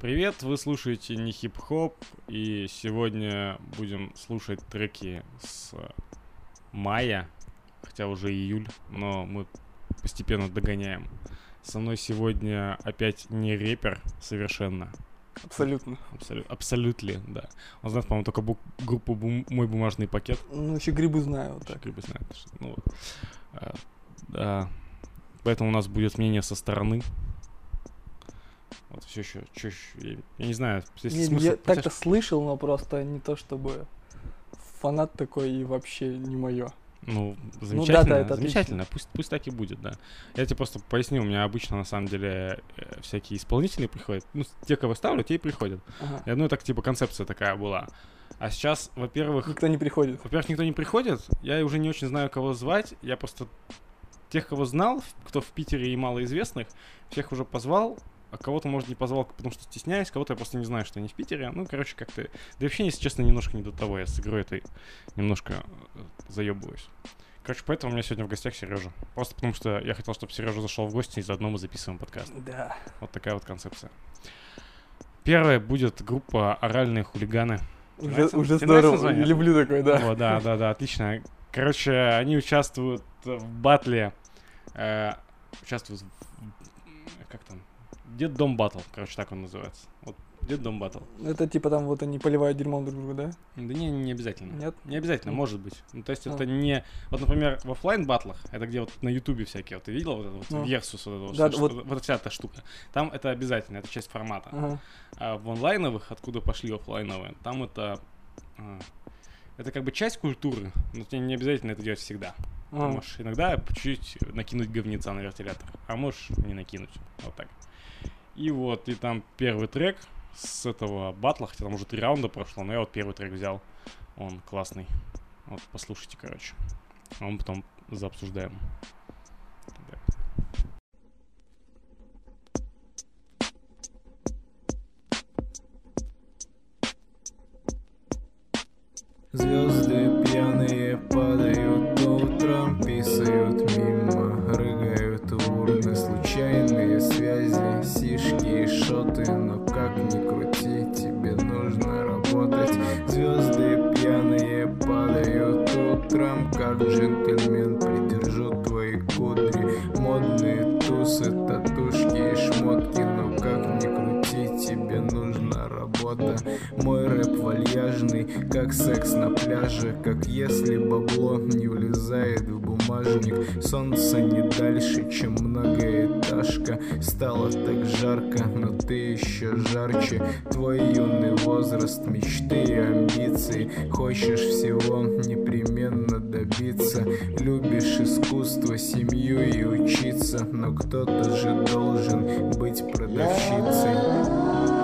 Привет, вы слушаете не хип-хоп, и сегодня будем слушать треки с мая, хотя уже июль, но мы постепенно догоняем. Со мной сегодня опять не рэпер совершенно. Абсолютно. Абсолютно, абсолютно, да. Он знает, по-моему, только бу- группу бум- «Мой бумажный пакет». Ну, еще грибы знаю. Вот Вообще так. грибы знают, что- ну, вот. А, да. Поэтому у нас будет мнение со стороны. Вот все еще, ещё, я, я не знаю, есть Не, смысл я хотя так-то слышал, но просто не то чтобы фанат такой и вообще не мое. Ну, да, замечательно, да, это замечательно, пусть, пусть так и будет, да. Я тебе просто поясню, у меня обычно, на самом деле, э, всякие исполнители приходят, ну, те, кого ставлю, те и приходят. Ага. И одной так, типа, концепция такая была. А сейчас, во-первых, Никто не приходит. во-первых, никто не приходит, я уже не очень знаю, кого звать, я просто тех, кого знал, кто в Питере и малоизвестных, всех уже позвал, а кого-то, может, не позвал, потому что стесняюсь, кого-то я просто не знаю, что они в Питере. Ну, короче, как-то... Да и вообще, если честно, немножко не до того. Я с игрой этой немножко э, заебываюсь. Короче, поэтому у меня сегодня в гостях Сережа. Просто потому что я хотел, чтобы Сережа зашел в гости, и заодно мы записываем подкаст. Да. Вот такая вот концепция. Первая будет группа «Оральные хулиганы». Уже, Нравится? уже Тебе нравится здорово. название? Люблю такое, да. О, да, да, да, отлично. Короче, они участвуют в батле. э, участвуют в... Как там? Дед Дом Батл, короче, так он называется. Вот Дед Дом Батл. Это типа там вот они поливают дерьмом друг друга, да? Да не, не обязательно. Нет? Не обязательно, может быть. Ну, то есть А. это не... Вот, например, в оффлайн батлах, это где вот на ютубе всякие, вот ты видел вот это вот Ну. Versus, вот, вот, Да, вот. что- вот вся эта штука. Там это обязательно, это часть формата. Ага. А в онлайновых, откуда пошли оффлайновые, там это... а, это как бы часть культуры, но тебе не обязательно это делать всегда. Ты Ага. можешь иногда чуть-чуть накинуть говнеца на вентилятор, а можешь не накинуть. Вот так. И вот, и там первый трек с этого батла, хотя там уже три раунда прошло, но я вот первый трек взял. Он классный. Вот, послушайте, короче. А мы потом заобсуждаем. Звезды пьяные падают утром, как джентльмен, придержу твои кудри, модные тусы, татушки и шмотки, но как ни крути, тебе нужна работа. Мой рэп вальяжный, как секс на пляже. Как если бабло не влезает в бумажник. Солнце не дальше, чем многоэтажка. Стало так жарко, но ты еще жарче. Твой юный возраст, мечты и амбиции. Хочешь всего непременно добиться Любишь искусство, семью и учиться. Но кто-то же должен быть продавщицей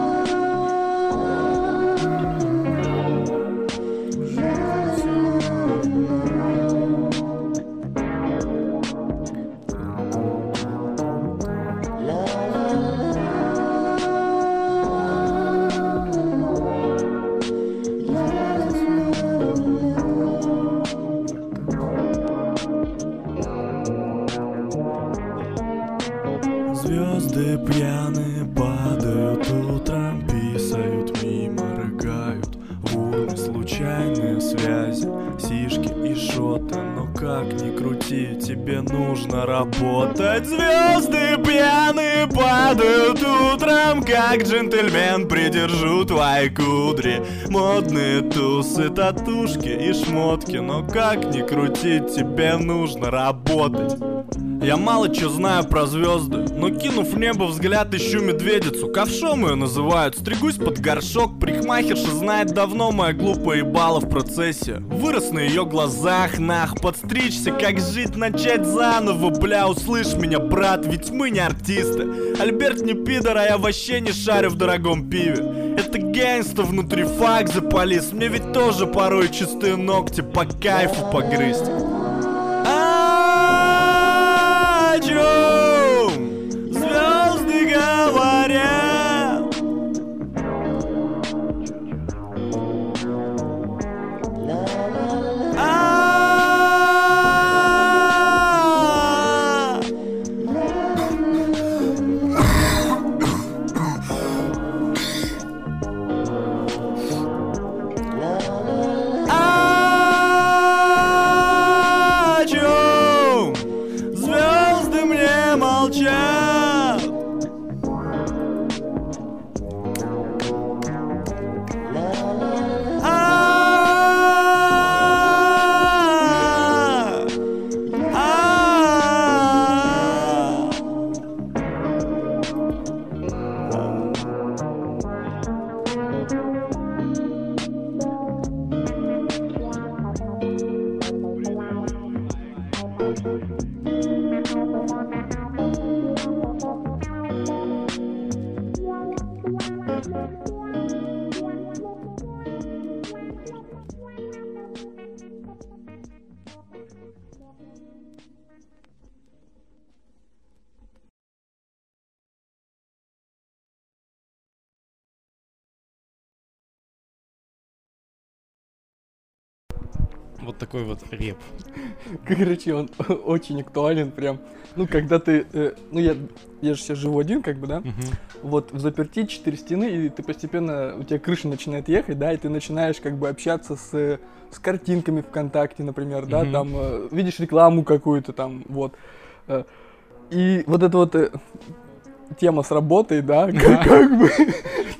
твои кудри, модные тусы, татушки и шмотки, но как ни крути, тебе нужно работать. Я мало что знаю про звезды, но кинув в небо взгляд, ищу медведицу. Ковшом ее называют, стригусь под горшок. Парикмахерша знает давно моя глупая ебала в процессе. Вырос на ее глазах, нах, подстричься, как жить, начать заново, бля, услышь меня, брат, ведь мы не артисты. Альберт не пидор, а я вообще не шарю в дорогом пиве. Гангста внутри фак запалис, мне ведь тоже порой чистые ногти по кайфу погрызть. Такой вот реп. Короче, он очень актуален прям. Ну, когда ты... э, ну, я, я же сейчас живу один, как бы, да? Мгм. Вот в заперти четыре стены, и ты постепенно... У тебя крыша начинает ехать, да? И ты начинаешь как бы общаться с, э, с картинками ВКонтакте, например, да? Мгм. Там э, видишь рекламу какую-то там, вот. Э, И вот эта вот э, тема с работой, да, как, бы...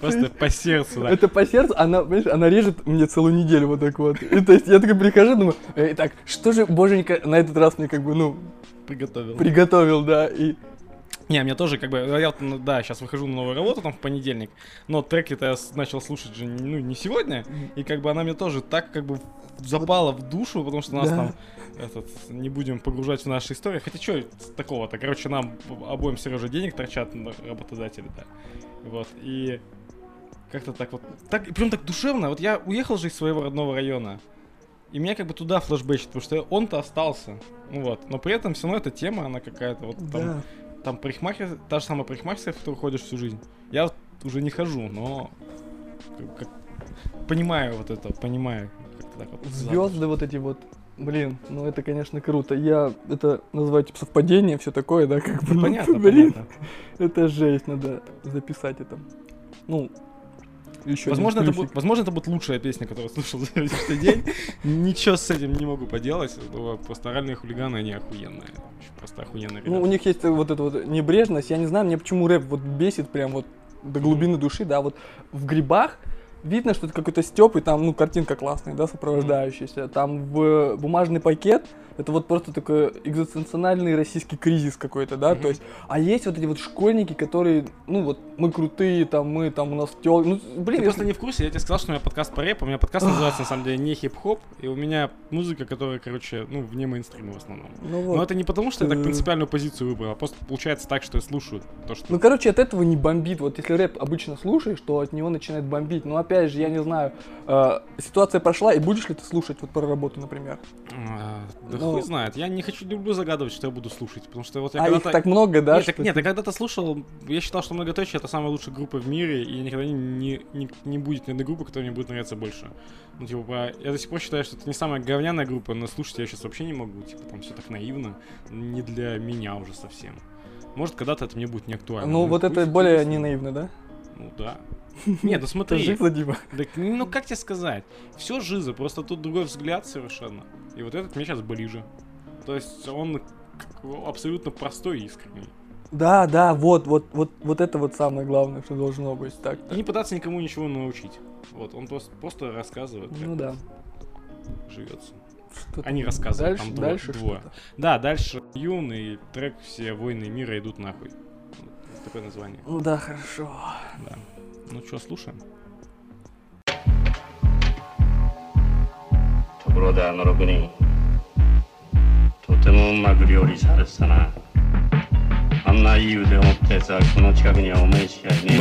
Просто по сердцу, да. Это по сердцу, она, понимаешь, она режет мне целую неделю вот так вот. И то есть я такой прихожу, думаю, «Эй, так, что же боженька на этот раз мне как бы, ну, Приготовил. приготовил, да, и... Не, мне тоже, как бы, я вот, ну, да, сейчас выхожу на новую работу, там, в понедельник, но треки-то я начал слушать же, ну, не сегодня, и, как бы, она мне тоже так, как бы, запала в душу, потому что нас Да. там, этот, не будем погружать в наши истории, хотя что такого-то, короче, нам обоим Сережа денег торчат на работодатели, да, вот, и как-то так вот, так, прям так душевно, вот я уехал же из своего родного района, и меня как бы туда флешбэчит, потому что он-то остался, ну вот, но при этом все равно эта тема, она какая-то вот Да. там парикмахер, та же самая парикмахерская, в которую ходишь всю жизнь. Я вот уже не хожу, но как- как- понимаю вот это, понимаю. так вот Звезды вот эти вот, блин, ну это, конечно, круто. Я это называю типа совпадение, все такое, да, как бы. Ну, понятно, блин, понятно. это жесть, надо записать это. Ну, еще Возможно это, будет, возможно, это будет лучшая песня, которую я слышал за сегодняшний день. Ничего с этим не могу поделать. Просто оральные хулиганы, они охуенные. Просто охуенные Ну, у ребята. них есть вот эта вот небрежность. Я не знаю, мне почему рэп вот бесит прям вот до глубины души, да, вот в грибах видно, что это какой-то степ, и там, ну, картинка классная, да, сопровождающаяся. Там в бумажный пакет, это вот просто такой экзистенциональный российский кризис какой-то, да, Мгм. то есть, а есть вот эти вот школьники, которые, ну, вот, мы крутые, там, мы, там, у нас тел, ну, блин, Ты просто если- не в курсе, я тебе сказал, что у меня подкаст по рэпу. У меня подкаст называется, на самом деле, не хип-хоп. И у меня музыка, которая, короче, ну, вне мейнстрима в основном. ну, вот. Но это не потому, что я так принципиальную позицию выбрал, а просто получается так, что я слушаю то, что... Ну, короче, от этого не бомбит. Вот если рэп обычно слушаешь, то от него начинает бомбить. Но опять же, я не знаю, э, ситуация прошла, и будешь ли ты слушать вот про работу, например? А, Да Ну- хуй знает. Я не хочу, люблю загадывать, что я буду слушать, потому что вот я а когда-то... так много, да? нет, так, нет, ты- я когда-то слушал, я считал, что Многоточие это самая лучшая группа в мире, и никогда не, не, не, не будет ни одной группы, которая мне будет нравиться больше. Ну, типа, я до сих пор считаю, что это не самая говняная группа, но слушать я сейчас вообще не могу, типа, там все так наивно, не для меня уже совсем. Может, когда-то это мне будет не актуально. Ну, вот хуй это более не наивно, да? Ну, да. Нет, ну Это смотри. жиза, Дима. Так, ну как тебе сказать? Все жиза, просто тут другой взгляд совершенно. И вот этот мне сейчас ближе. То есть он абсолютно простой и искренний. Да, да, вот, вот, вот, вот это вот самое главное, что должно быть так. И не пытаться никому ничего научить. Вот, он просто, просто рассказывает, Ну да. живется. Что Они рассказывают, Дальше, там двое- дальше двое. что-то. Да, дальше Юн и трек «Все войны мира идут нахуй» Вот Такое название, Ну да, хорошо. да. Ну что, слушаем? ところであの6人とてもうまく料理されてたな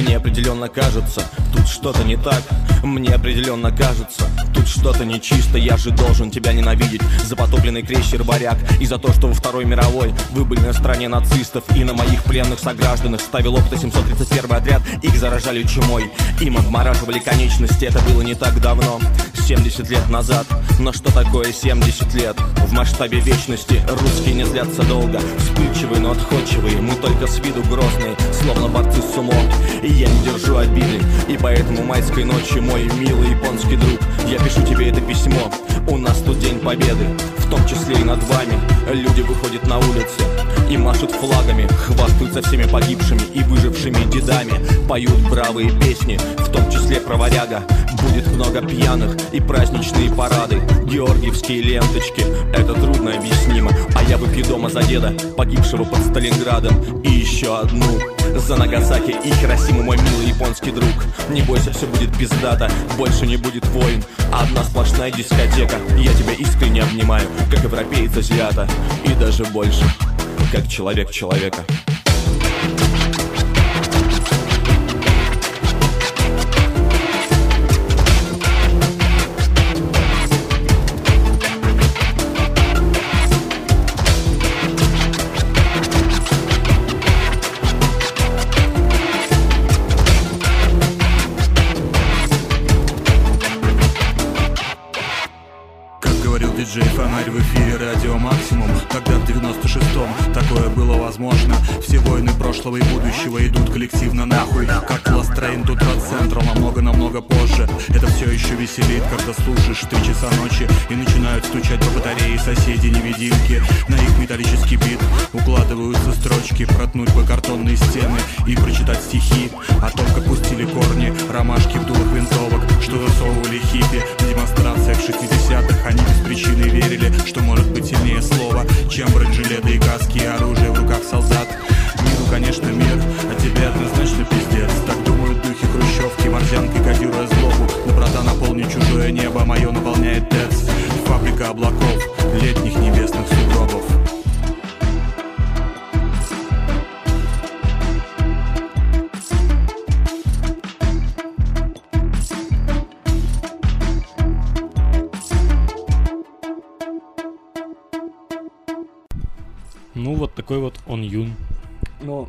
мне определенно кажется, тут что-то не так. Мне определенно кажется, тут что-то нечисто. Я же должен тебя ненавидеть за потопленный крещер варяг и за то, что во Второй мировой вы были на стороне нацистов и на моих пленных согражданах ставил опыта 731 отряд. Их заражали чумой, им обмораживали конечности. Это было не так давно, 70 лет назад. Но что такое 70 лет? В масштабе вечности русские не злятся долго, вспыльчивые, но отходчивые. Мы только с виду грозные Словно борцы с умом. И я не держу обиды И поэтому майской ночью Мой милый японский друг. Я пишу тебе это письмо. У нас тут день победы том числе и над вами. Люди выходят на улицы И машут флагами Хвастаются всеми погибшими И выжившими дедами. Поют бравые песни В том числе про варяга. Будет много пьяных и праздничные парады. Георгиевские ленточки Это трудно объяснимо. А я выпью дома за деда Погибшего под Сталинградом. И еще одну За Нагасаки и Хиросиму Мой милый японский друг. Не бойся, все будет пиздато Больше не будет войн. Одна сплошная дискотека Я тебя искренне обнимаю Как европеец азиата И даже больше Как человек человека прошлого и будущего идут коллективно нахуй. Как Last Train to Trad Central намного-намного позже. Это все еще веселит, когда слушаешь три часа ночи. И начинают стучать по батарее соседи-невидимки На их металлический бит укладываются строчки. Протнуть бы картонные стены и прочитать стихи О том, как пустили корни ромашки в дулах винтовок Что засовывали хиппи в демонстрациях 60-х Они без причины верили, что может быть сильнее слова Чем бронежилеты и каски и оружие в руках солдат конечно, мир, а тебе однозначно пиздец. Так думают духи хрущевки, морзянкой кодируя злобу. Доброта наполнит чужое небо, мое наполняет ТЭЦ. Фабрика облаков, летних небесных сугробов. Ну, вот такой вот он юн. Но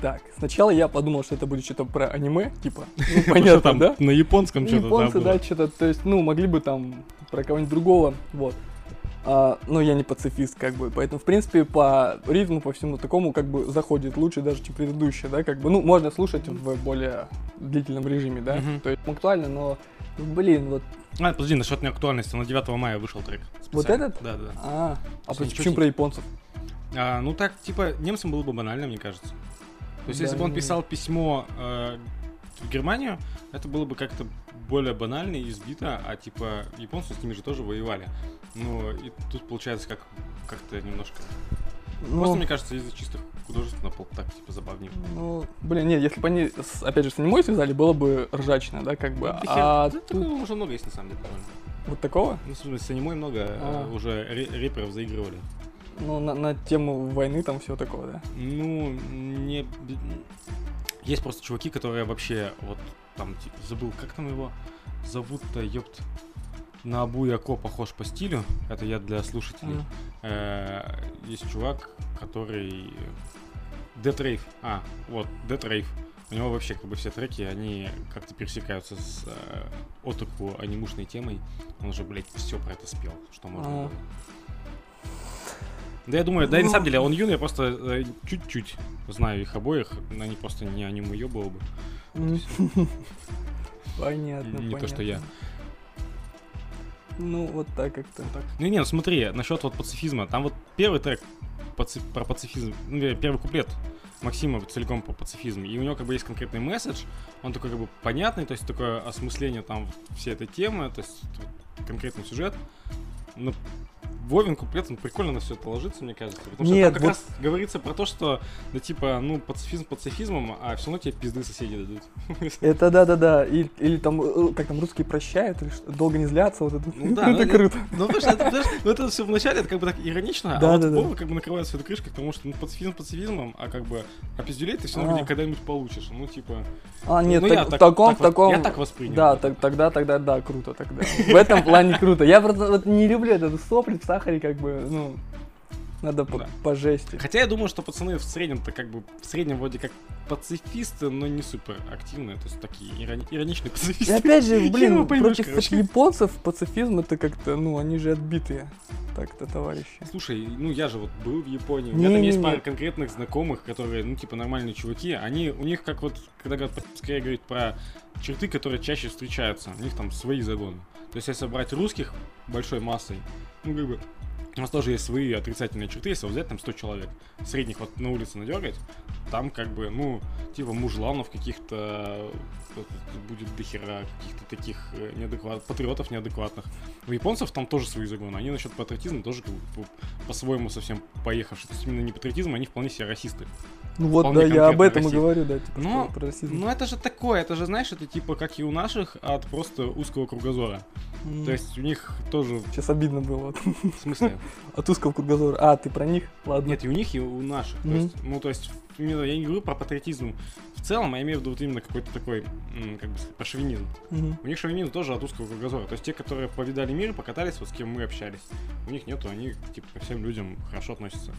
так, сначала я подумал, что это будет что-то про аниме, типа, ну, понятно, там да? на японском что-то, Японцы, да, да, что-то, то есть, ну, могли бы там про кого-нибудь другого, вот. А, но я не пацифист, как бы, поэтому, в принципе, по ритму, по всему такому, как бы, заходит лучше даже, чем предыдущее, да, как бы, ну, можно слушать в более длительном режиме, да, Мгм. то есть актуально, но, блин, вот, А, подожди, насчет неактуальности, на 9 мая вышел трек. Вот специально. этот? Да, да. а, а почему про японцев? А, ну так, типа, немцам было бы банально, мне кажется. То есть, Да, если бы он ну. писал письмо э, в Германию, это было бы как-то более банально и избито, а типа японцы с ними же тоже воевали. Ну, и тут получается как как-то немножко. Ну, Просто, мне кажется, из-за чистых художественных пол так, типа, забавнее. ну, блин, нет, если бы они, с- опять же, с аниме связали, было бы ржачно, да, как бы, хер- а да тут такого уже много есть, на самом деле, по-моему. вот такого? Ну, в смысле, с аниме много э, А. уже ре- рэперов заигрывали. Ну, на, на тему войны там все такое, да? Ну, не... Есть просто чуваки, которые вообще, вот, там, ти- забыл, как там его зовут-то, ёпт, на Абу Яко похож по стилю, это я для слушателей. Э, Есть чувак, который... Dead Rave, а, вот, Dead Rave. У него вообще как бы все треки, они как-то пересекаются с э, отаку анимушной темой. Он уже, блядь, все про это спел, что можно А. было. Да я думаю, да на Ну. самом деле он юный, я просто э, чуть-чуть знаю их обоих, они просто не аниме ёбало бы. М. Понятно, Не то, что я. Ну, вот так как-то. Ну не, ну смотри, насчет вот пацифизма, там вот первый трек паци- про пацифизм, ну, первый куплет Максима целиком по пацифизму, и у него как бы есть конкретный месседж, он такой как бы понятный, то есть такое осмысление там всей этой темы, то есть конкретный сюжет. Но Вовин куплет, он прикольно на все это ложится, мне кажется. Потому Нет, что как вот- раз говорится про то, что, да типа, ну, пацифизм пацифизмом, а все равно тебе пизды соседи дадут. Это да-да-да. Или, или там, э, как там, русские прощают, или что, долго не злятся, вот это. Ну да, это ну, круто. Ну, знаешь, это, ну, это все вначале, это как бы так иронично, Да, а вот да, да. Вова как бы накрывает всю эту крышкой, потому что ну, пацифизм пацифизмом, а как бы а пиздюлей ты все равно А. когда-нибудь получишь. Ну, типа. А, нет, ну, так- я так- таком, так таком... я так воспринял Да, так- тогда, тогда, да, круто тогда. В этом плане круто. Я просто вот не люблю этот сопли сахаре, как бы, ну, надо по, Да. по жести. Хотя я думаю, что пацаны в среднем-то как бы в среднем вроде как пацифисты, но не супер активные, то есть такие ирони- ироничные И пацифисты. опять же, блин, поймешь, против короче. японцев пацифизм это как-то, ну, они же отбитые. Так-то, товарищи. Слушай, ну я же вот был в Японии, у меня там Не-не-не. есть пара конкретных знакомых, которые, ну, типа, нормальные чуваки. Они, у них, как вот, когда говорят, скорее говорить про черты, которые чаще встречаются, у них там свои загоны. То есть, если брать русских большой массой, ну, как бы, у нас тоже есть свои отрицательные черты, если взять там 100 человек, средних вот на улице надергать, там как бы, ну, типа мужланов каких-то будет дохера, каких-то таких э, неадекват, патриотов неадекватных. У японцев там тоже свои загоны. Они насчет патриотизма тоже как бы по- по-своему совсем поехавшие. То есть именно не патриотизм, они вполне себе расисты. Ну вот, да, я об этом и говорю, да, типа, Но- про расизм. Ну это же такое, это же, знаешь, это типа как и у наших, от просто узкого кругозора. М. То есть у них тоже, Сейчас обидно было. в смысле, От узкого кругозора. А, ты про них? Ладно. нет, и у них, и у наших. То Мгм. есть, ну то есть, я не говорю про патриотизм в целом, я имею в виду вот именно какой-то такой, как бы сказать, про шовинизм. Мгм. У них шовинизм тоже от узкого кругозора. То есть те, которые повидали мир, покатались, вот с кем мы общались. У них нету, они типа ко всем людям хорошо относятся.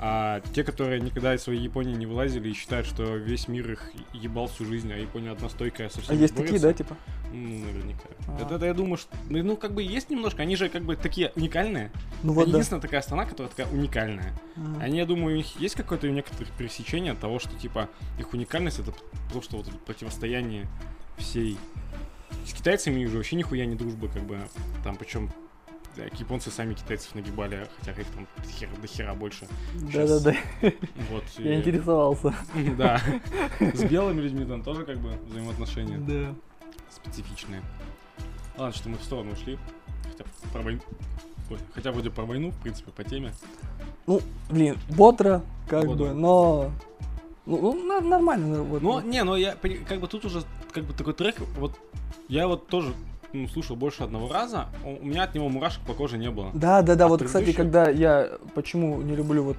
А те, которые никогда из своей Японии не вылазили и считают, что весь мир их ебал всю жизнь, а Япония одна стойкая со А есть такие, борется. да, типа? Ну, наверняка. А. Это, это я думаю, что... Ну, ну, как бы есть немножко, они же как бы такие уникальные. Ну вот Они да. единственная такая страна, которая такая уникальная. А. Они, я думаю, у них есть какое-то у некоторых пересечение того, что, типа, их уникальность это то, что вот противостояние всей... С китайцами уже вообще нихуя не дружба, как бы, там, причем японцы сами китайцев нагибали, хотя их там до хера, до хера больше. Да-да-да, Вот. я и- интересовался. Да. С белыми людьми там тоже как бы взаимоотношения Да. специфичные. Ладно, что мы в сторону ушли. Хотя про войну. Ой, хотя вроде про войну, в принципе, по теме. Ну, блин, бодро, как Бодро. бы, но... Ну, ну, нормально. ну, Вот, Но, не, но я, как бы тут уже, как бы такой трек, вот, я вот тоже, ну, слушал больше одного раза, у меня от него мурашек по коже не было. Да, да, да, А вот, кстати, предыдущий? когда я почему не люблю вот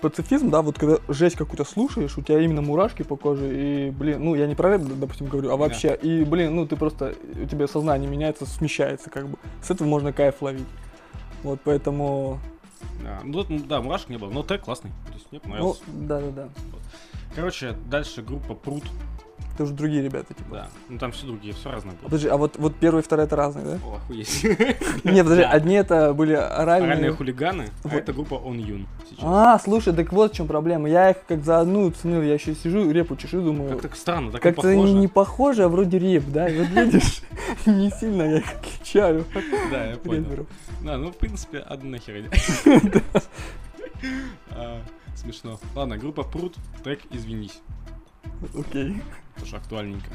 пацифизм, да, вот когда жесть какую-то слушаешь, у тебя именно мурашки по коже, и, блин, ну, я не про рэп, допустим, говорю, а вообще, и, блин, ну, ты просто, у тебя сознание меняется, смещается, как бы, с этого можно кайф ловить. Вот, поэтому, Да, ну, да, мурашек не было, но трек классный. То есть мне ну, понравился. да-да-да, Короче, дальше группа Пруд, это уже другие ребята, типа. да, ну там все другие, все разное было. Подожди, а вот, вот первый и второй это разные, да? О, охуеть. Не, подожди, одни это были оральные. Оральные хулиганы, а это группа On Yun сейчас. А, слушай, так вот в чем проблема. Я их как за одну ценил, я еще сижу, репу чешу, думаю, Как так странно, так как-то не похоже. а вроде реп, да? И вот видишь, не сильно я их отличаю. Да, я понял. Да, ну в принципе, одна херня. А, Смешно. Ладно, группа Пруд, трек «Извинись». Окей. Тоже актуальненько.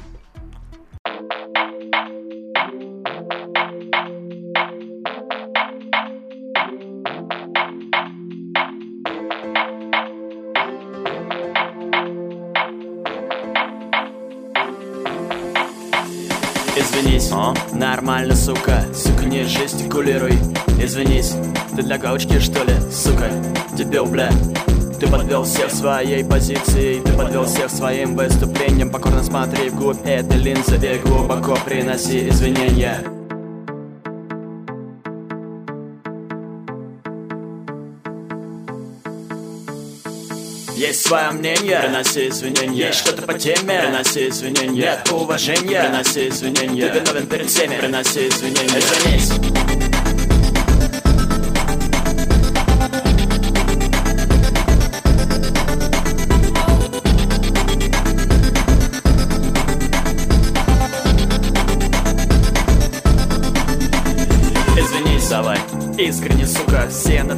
Извинись, нормально, сука, сука, не жестикулируй Извинись, ты для галочки, что ли, сука, дебил, бля Ты подвел всех своей позицией, ты подвел всех своим выступлением. Покорно смотри вглубь этой линзы и глубоко приноси извинения. Есть свое мнение, приноси извинения. Есть что-то по теме, приноси извинения. Нет уважения, приноси извинения. Ты виновен перед всеми, приноси извинения. Извинись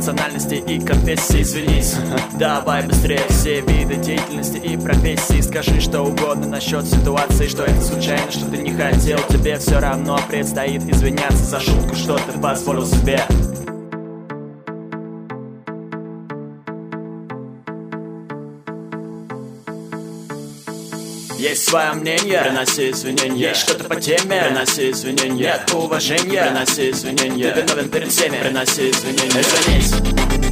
национальности и конфессии Извинись, давай быстрее все виды деятельности и профессии. Скажи что угодно насчет ситуации Что это случайно, что ты не хотел. Тебе все равно предстоит извиняться за шутку Что ты позволил себе Есть свое мнение, приноси извинения. Есть что-то по теме, приноси извинения. Нет уважения, приноси извинения. Ты виновен перед всеми, приноси извинения. Извинись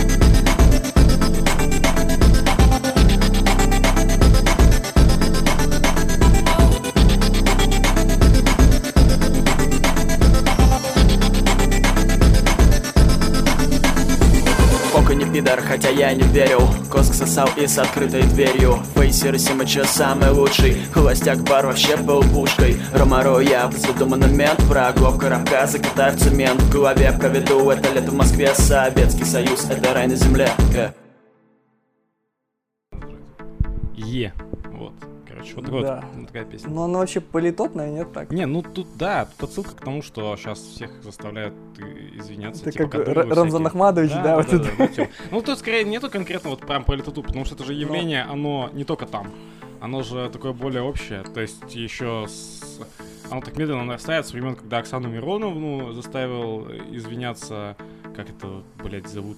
пидор, хотя я не верил. Коск сосал и с открытой дверью. Фейсер Симача самый лучший. Холостяк бар вообще был пушкой. Ромаро я задуманный мент. Врагов коробка закатаю в цемент. В голове проведу это лето в Москве. Советский Союз, это рай на земле. Э. Е. Вот. Короче, вот Да. вот такая песня. Но она вообще политотная, нет так? Не, ну тут, да, тут отсылка к тому, что сейчас всех заставляют э, извиняться. Это типа, как Рамзан. Ахмадович, да, вот это. ну, типа. Ну, тут скорее нету конкретно вот прям про литоту, потому что это же явление, оно не только там. Оно же такое более общее. То есть еще с... Оно так медленно нарастает с времен, когда Оксану Мироновну заставил э, извиняться, как это, блядь, зовут,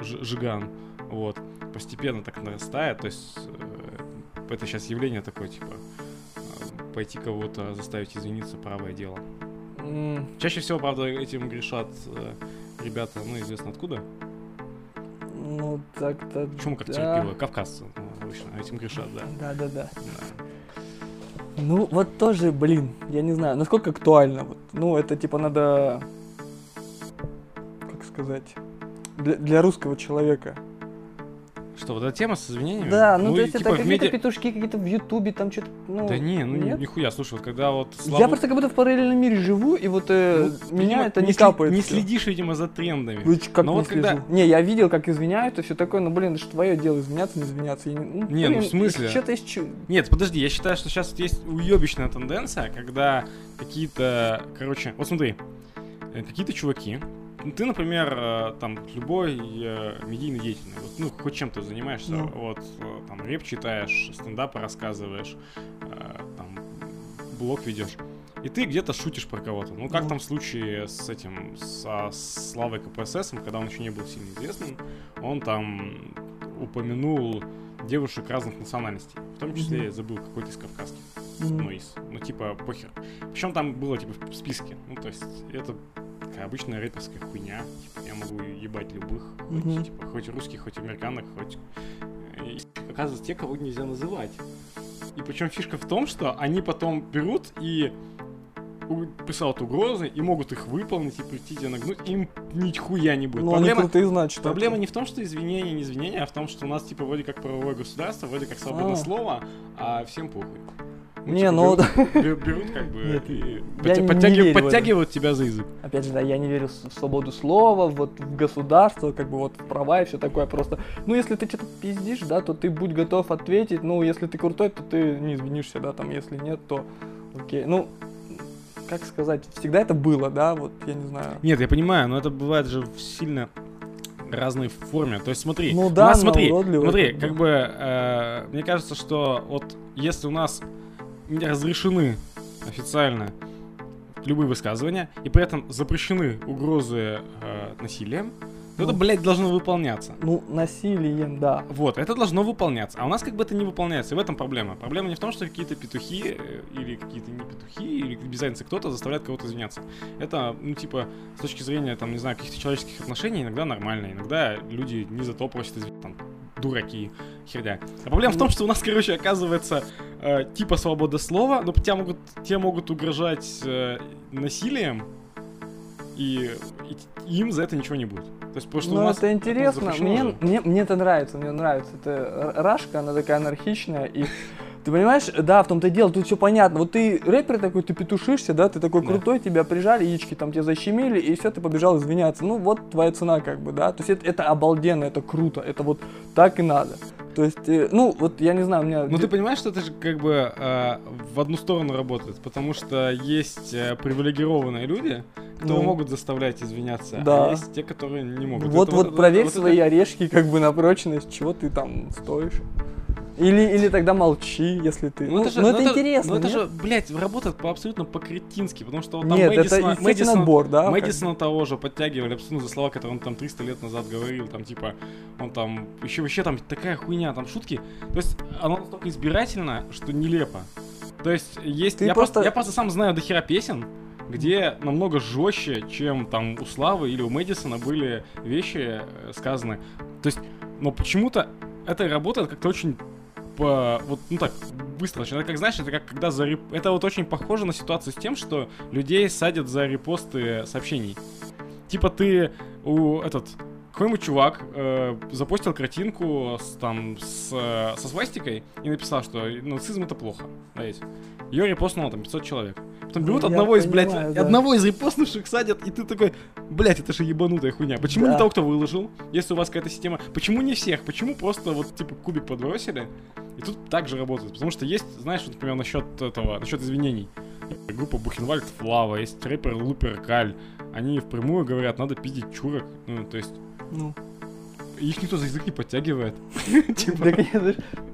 Ж- Жиган. Вот. Постепенно так нарастает. То есть э, это сейчас явление такое, типа, пойти кого-то заставить извиниться, правое дело. Чаще всего, правда, этим грешат э, ребята, ну, известно откуда. Ну, так-то Почему как да. терпило? Кавказцы, ну, обычно этим грешат, да. Да-да-да. Да. Ну, вот тоже, блин, я не знаю, насколько актуально. Вот. Ну, это типа надо, как сказать, для, для русского человека. Что, вот эта тема с извинениями? Да, ну, то и, есть типа, это в какие-то медиа- петушки, какие-то в Ютубе, там что-то, ну... Да не, ну нет? нихуя, слушай, вот когда вот Я Слава- просто как будто в параллельном мире живу, и вот э, Ну, меня видимо, это не, сли- капает. Не следишь, видимо, за трендами. Ну, как Но не вот когда- слежу? Не, я видел, как извиняются, все такое, но, блин, это же твое дело, извиняться, не извиняться. Я не, Не, ну, в смысле? Что-то чу- Нет, подожди, я считаю, что сейчас есть уебищная тенденция, когда какие-то, короче, вот смотри, э, какие-то чуваки, ну, ты, например, э, там, любой э, медийный деятельный, вот, ну, хоть чем ты занимаешься, Ну. вот, э, там, реп читаешь, стендапы рассказываешь, там, блог ведешь, и ты где-то шутишь про кого-то. Ну, как Ну. там в случае с этим, со Славой КПСС, когда он еще не был сильно известным, он там упомянул девушек разных национальностей. В том числе, я забыл, какой-то из кавказских. Мгм. Ну, из, ну, типа, похер. Причем там было, типа, в списке. Ну, то есть, это такая обычная рэперская хуйня. Типа, я могу ебать любых. Хоть, Мгм. типа, хоть русских, хоть американок, хоть... И, оказывается, те, кого нельзя называть. И причем фишка в том, что они потом берут и писают угрозы и могут их выполнить и прийти тебя нагнуть, им нихуя не будет. Ну, они проблема, крутые, значит. проблема это. не в том, что извинения, не извинения, а в том, что у нас типа вроде как правовое государство, вроде как свобода А. слова, а всем похуй. Не, типа, ну, берут, бер- берут как бы Нет, и подтя- подтягивают, подтягивают тебя за язык. Опять же, да, я не верю в свободу слова, вот в государство, как бы вот в права и все такое просто. Ну, если ты что-то пиздишь, да, то ты будь готов ответить. Ну, если ты крутой, то ты не извинишься, да, там, если нет, то окей. Ну, как сказать, всегда это было, да, вот, я не знаю. Нет, я понимаю, но это бывает же в сильно разной форме. То есть смотри, Ну у да, нас, но смотри, смотри, как бы э, мне кажется, что вот если у нас разрешены официально любые высказывания и при этом запрещены угрозы э, насилием, то это, Ну. блядь, должно выполняться. Ну, насилием, да. Вот, это должно выполняться. А у нас как бы это не выполняется. И в этом проблема. Проблема не в том, что какие-то петухи э, или какие-то не петухи, или без разницы кто-то заставляет кого-то извиняться. Это, ну, типа, с точки зрения, там, не знаю, каких-то человеческих отношений иногда нормально. Иногда люди не за то просят извиниться, там, дураки, херня. А проблема в том, что у нас, короче, оказывается, э, типа свобода слова, но тебя могут, тебе могут угрожать э, насилием, и, и им за это ничего не будет. То есть, потому что у Ну, нас это интересно. Мне, мне, мне это нравится, мне нравится. Это Рашка, она такая анархичная. И ты понимаешь, да, в том-то и дело, тут все понятно. Вот ты рэпер такой, ты петушишься, да, ты такой Да. крутой, тебя прижали, яички там тебя защемили, и все, ты побежал извиняться. Ну, вот твоя цена, как бы, да. То есть это, это обалденно, это круто, это вот так и надо. То есть, э, ну, вот я не знаю, у меня... Ну ты понимаешь, что это же как бы э, в одну сторону работает, потому что есть э, привилегированные люди, которые Ну. могут заставлять извиняться, Да. а есть те, которые не могут. Вот, Это вот, это- проверь вот свои орешки как бы на прочность, чего ты там стоишь. Или, или тогда молчи, если ты... Ну, это же- ну, ну это интересно, Ну это нет? же, блядь, работает по абсолютно по-кретински, потому что вот там Нет, это Мэдисона, естественно Мэдисона- отбор, да? Мэдисона того же подтягивали абсолютно за слова, которые он там 300 лет назад говорил, там типа, он там, еще вообще там такая хуйня, там шутки. То есть оно настолько избирательно, что нелепо. То есть есть, Ты я, просто... просто- я просто сам знаю до хера песен, где намного жестче, чем там у Славы или у Мэдисона были вещи э, сказаны. То есть, но почему-то это работает как-то очень по, вот, ну так, быстро. Это как, знаешь, это как когда за реп- Это вот очень похоже на ситуацию с тем, что людей садят за репосты сообщений. Типа ты у этот какой-нибудь чувак э, запостил картинку с, там с, э, со свастикой и написал, что нацизм это плохо. Знаете. Ее репостнуло там 500 человек. Потом берут Ну, одного из, блядь, понимаю, да. одного из репостнувших садят, и ты такой, блядь, это же ебанутая хуйня. Почему Да. не того, кто выложил, если у вас какая-то система? Почему не всех? Почему просто вот типа кубик подбросили? И тут так же работает. Потому что есть, знаешь, вот, например, насчет этого, насчет извинений. Группа Бухенвальд Флава, есть рэпер Лупер Каль. Они впрямую говорят, надо пиздить чурок. Ну, то есть, Ну. их никто за язык не подтягивает. Типа,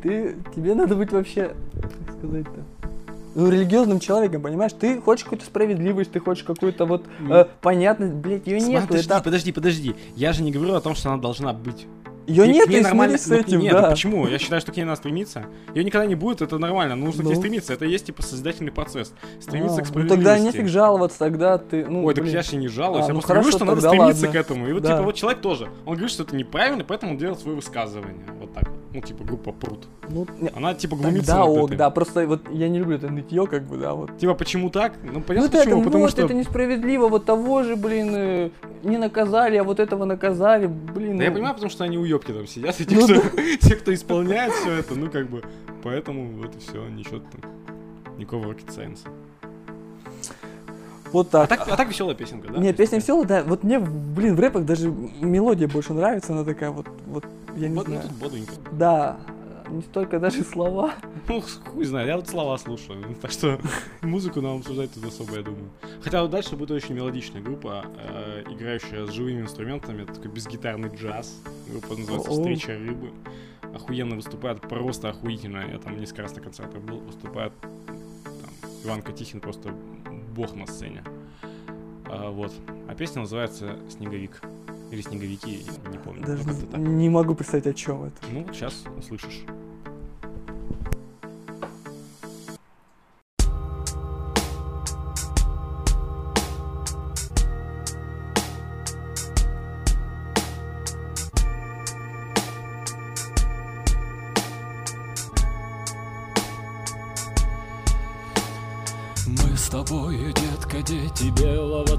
ты, тебе надо быть вообще, как сказать-то, ну, религиозным человеком, понимаешь? Ты хочешь какую-то справедливость, ты хочешь какую-то вот Ну. э, понятность, блядь, ее нету. подожди, это- подожди, подожди. Я же не говорю о том, что она должна быть. Ее нет, и нормально. смирись с ну, этим, нет, да. ну почему? Я считаю, что к ней надо стремиться. Ее никогда не будет, это нормально. но Нужно к ней Ну. стремиться. Это есть типа созидательный процесс. Стремиться А, к ну справедливости. тогда нефиг жаловаться, тогда ты, ну, Ой, так блин. я же не жалуюсь. А, я ну просто говорю, хорошо, что надо стремиться ладно. к этому. И вот Да. типа вот человек тоже. Он говорит, что это неправильно, поэтому он делает свое высказывание. Вот так. Вот. Ну, типа группа Прут. Ну, Она типа глумится над ок, этим. да, просто вот я не люблю это нытье, как бы, да, вот. Типа, почему так? Ну, Ну понятно, это, почему. это, Потому вот, что... это несправедливо, вот того же, блин, э, не наказали, а вот этого наказали, блин. Да я ну. понимаю, потому что они уебки там сидят, и те, Ну кто, те, кто исполняет все это, ну как бы, поэтому вот и все, ничего там, никакого rocket science. Вот А так. так, а так веселая песенка, да? Не, песня веселая, да. Вот мне, блин, в рэпах даже мелодия больше нравится, она такая вот, вот, я не Вот, ну знаю. тут бодренько. Да, не столько даже слова. Ну, хуй знает, я вот слова слушаю, так что музыку нам обсуждать тут особо, я думаю. Хотя вот дальше будет очень мелодичная группа, э, играющая с живыми инструментами, это такой безгитарный джаз. Группа называется О-о. «Встреча рыбы». Охуенно выступает, просто охуительно. Я там несколько раз на концертах был, выступает там, Иван Катихин просто бог на сцене. А, вот. А песня называется «Снеговик». Или «Снеговики», не помню. Даже так. не могу представить, о чем это. Ну, вот сейчас услышишь.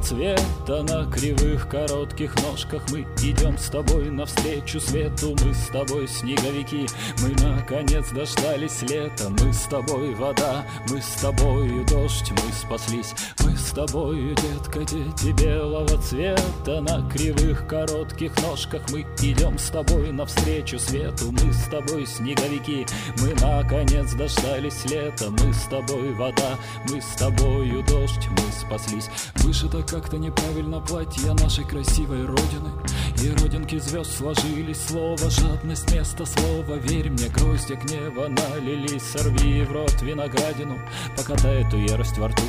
Цвета На кривых коротких ножках. Мы идем с тобой навстречу свету Мы с тобой снеговики, мы наконец дождались лета Мы с тобой вода, мы с тобою дождь, мы спаслись. Мы с тобою, детка, дети белого цвета На кривых коротких ножках. Мы идем с тобой навстречу свету Мы с тобой снеговики, мы наконец дождались лета Мы с тобой вода, мы с тобою дождь, мы спаслись. Вышито как-то неправильно платье нашей красивой родины. И родинки звезд сложились Слово жадность вместо слова Верь мне, грозди гнева налились. Сорви в рот виноградину Покатай эту ярость во рту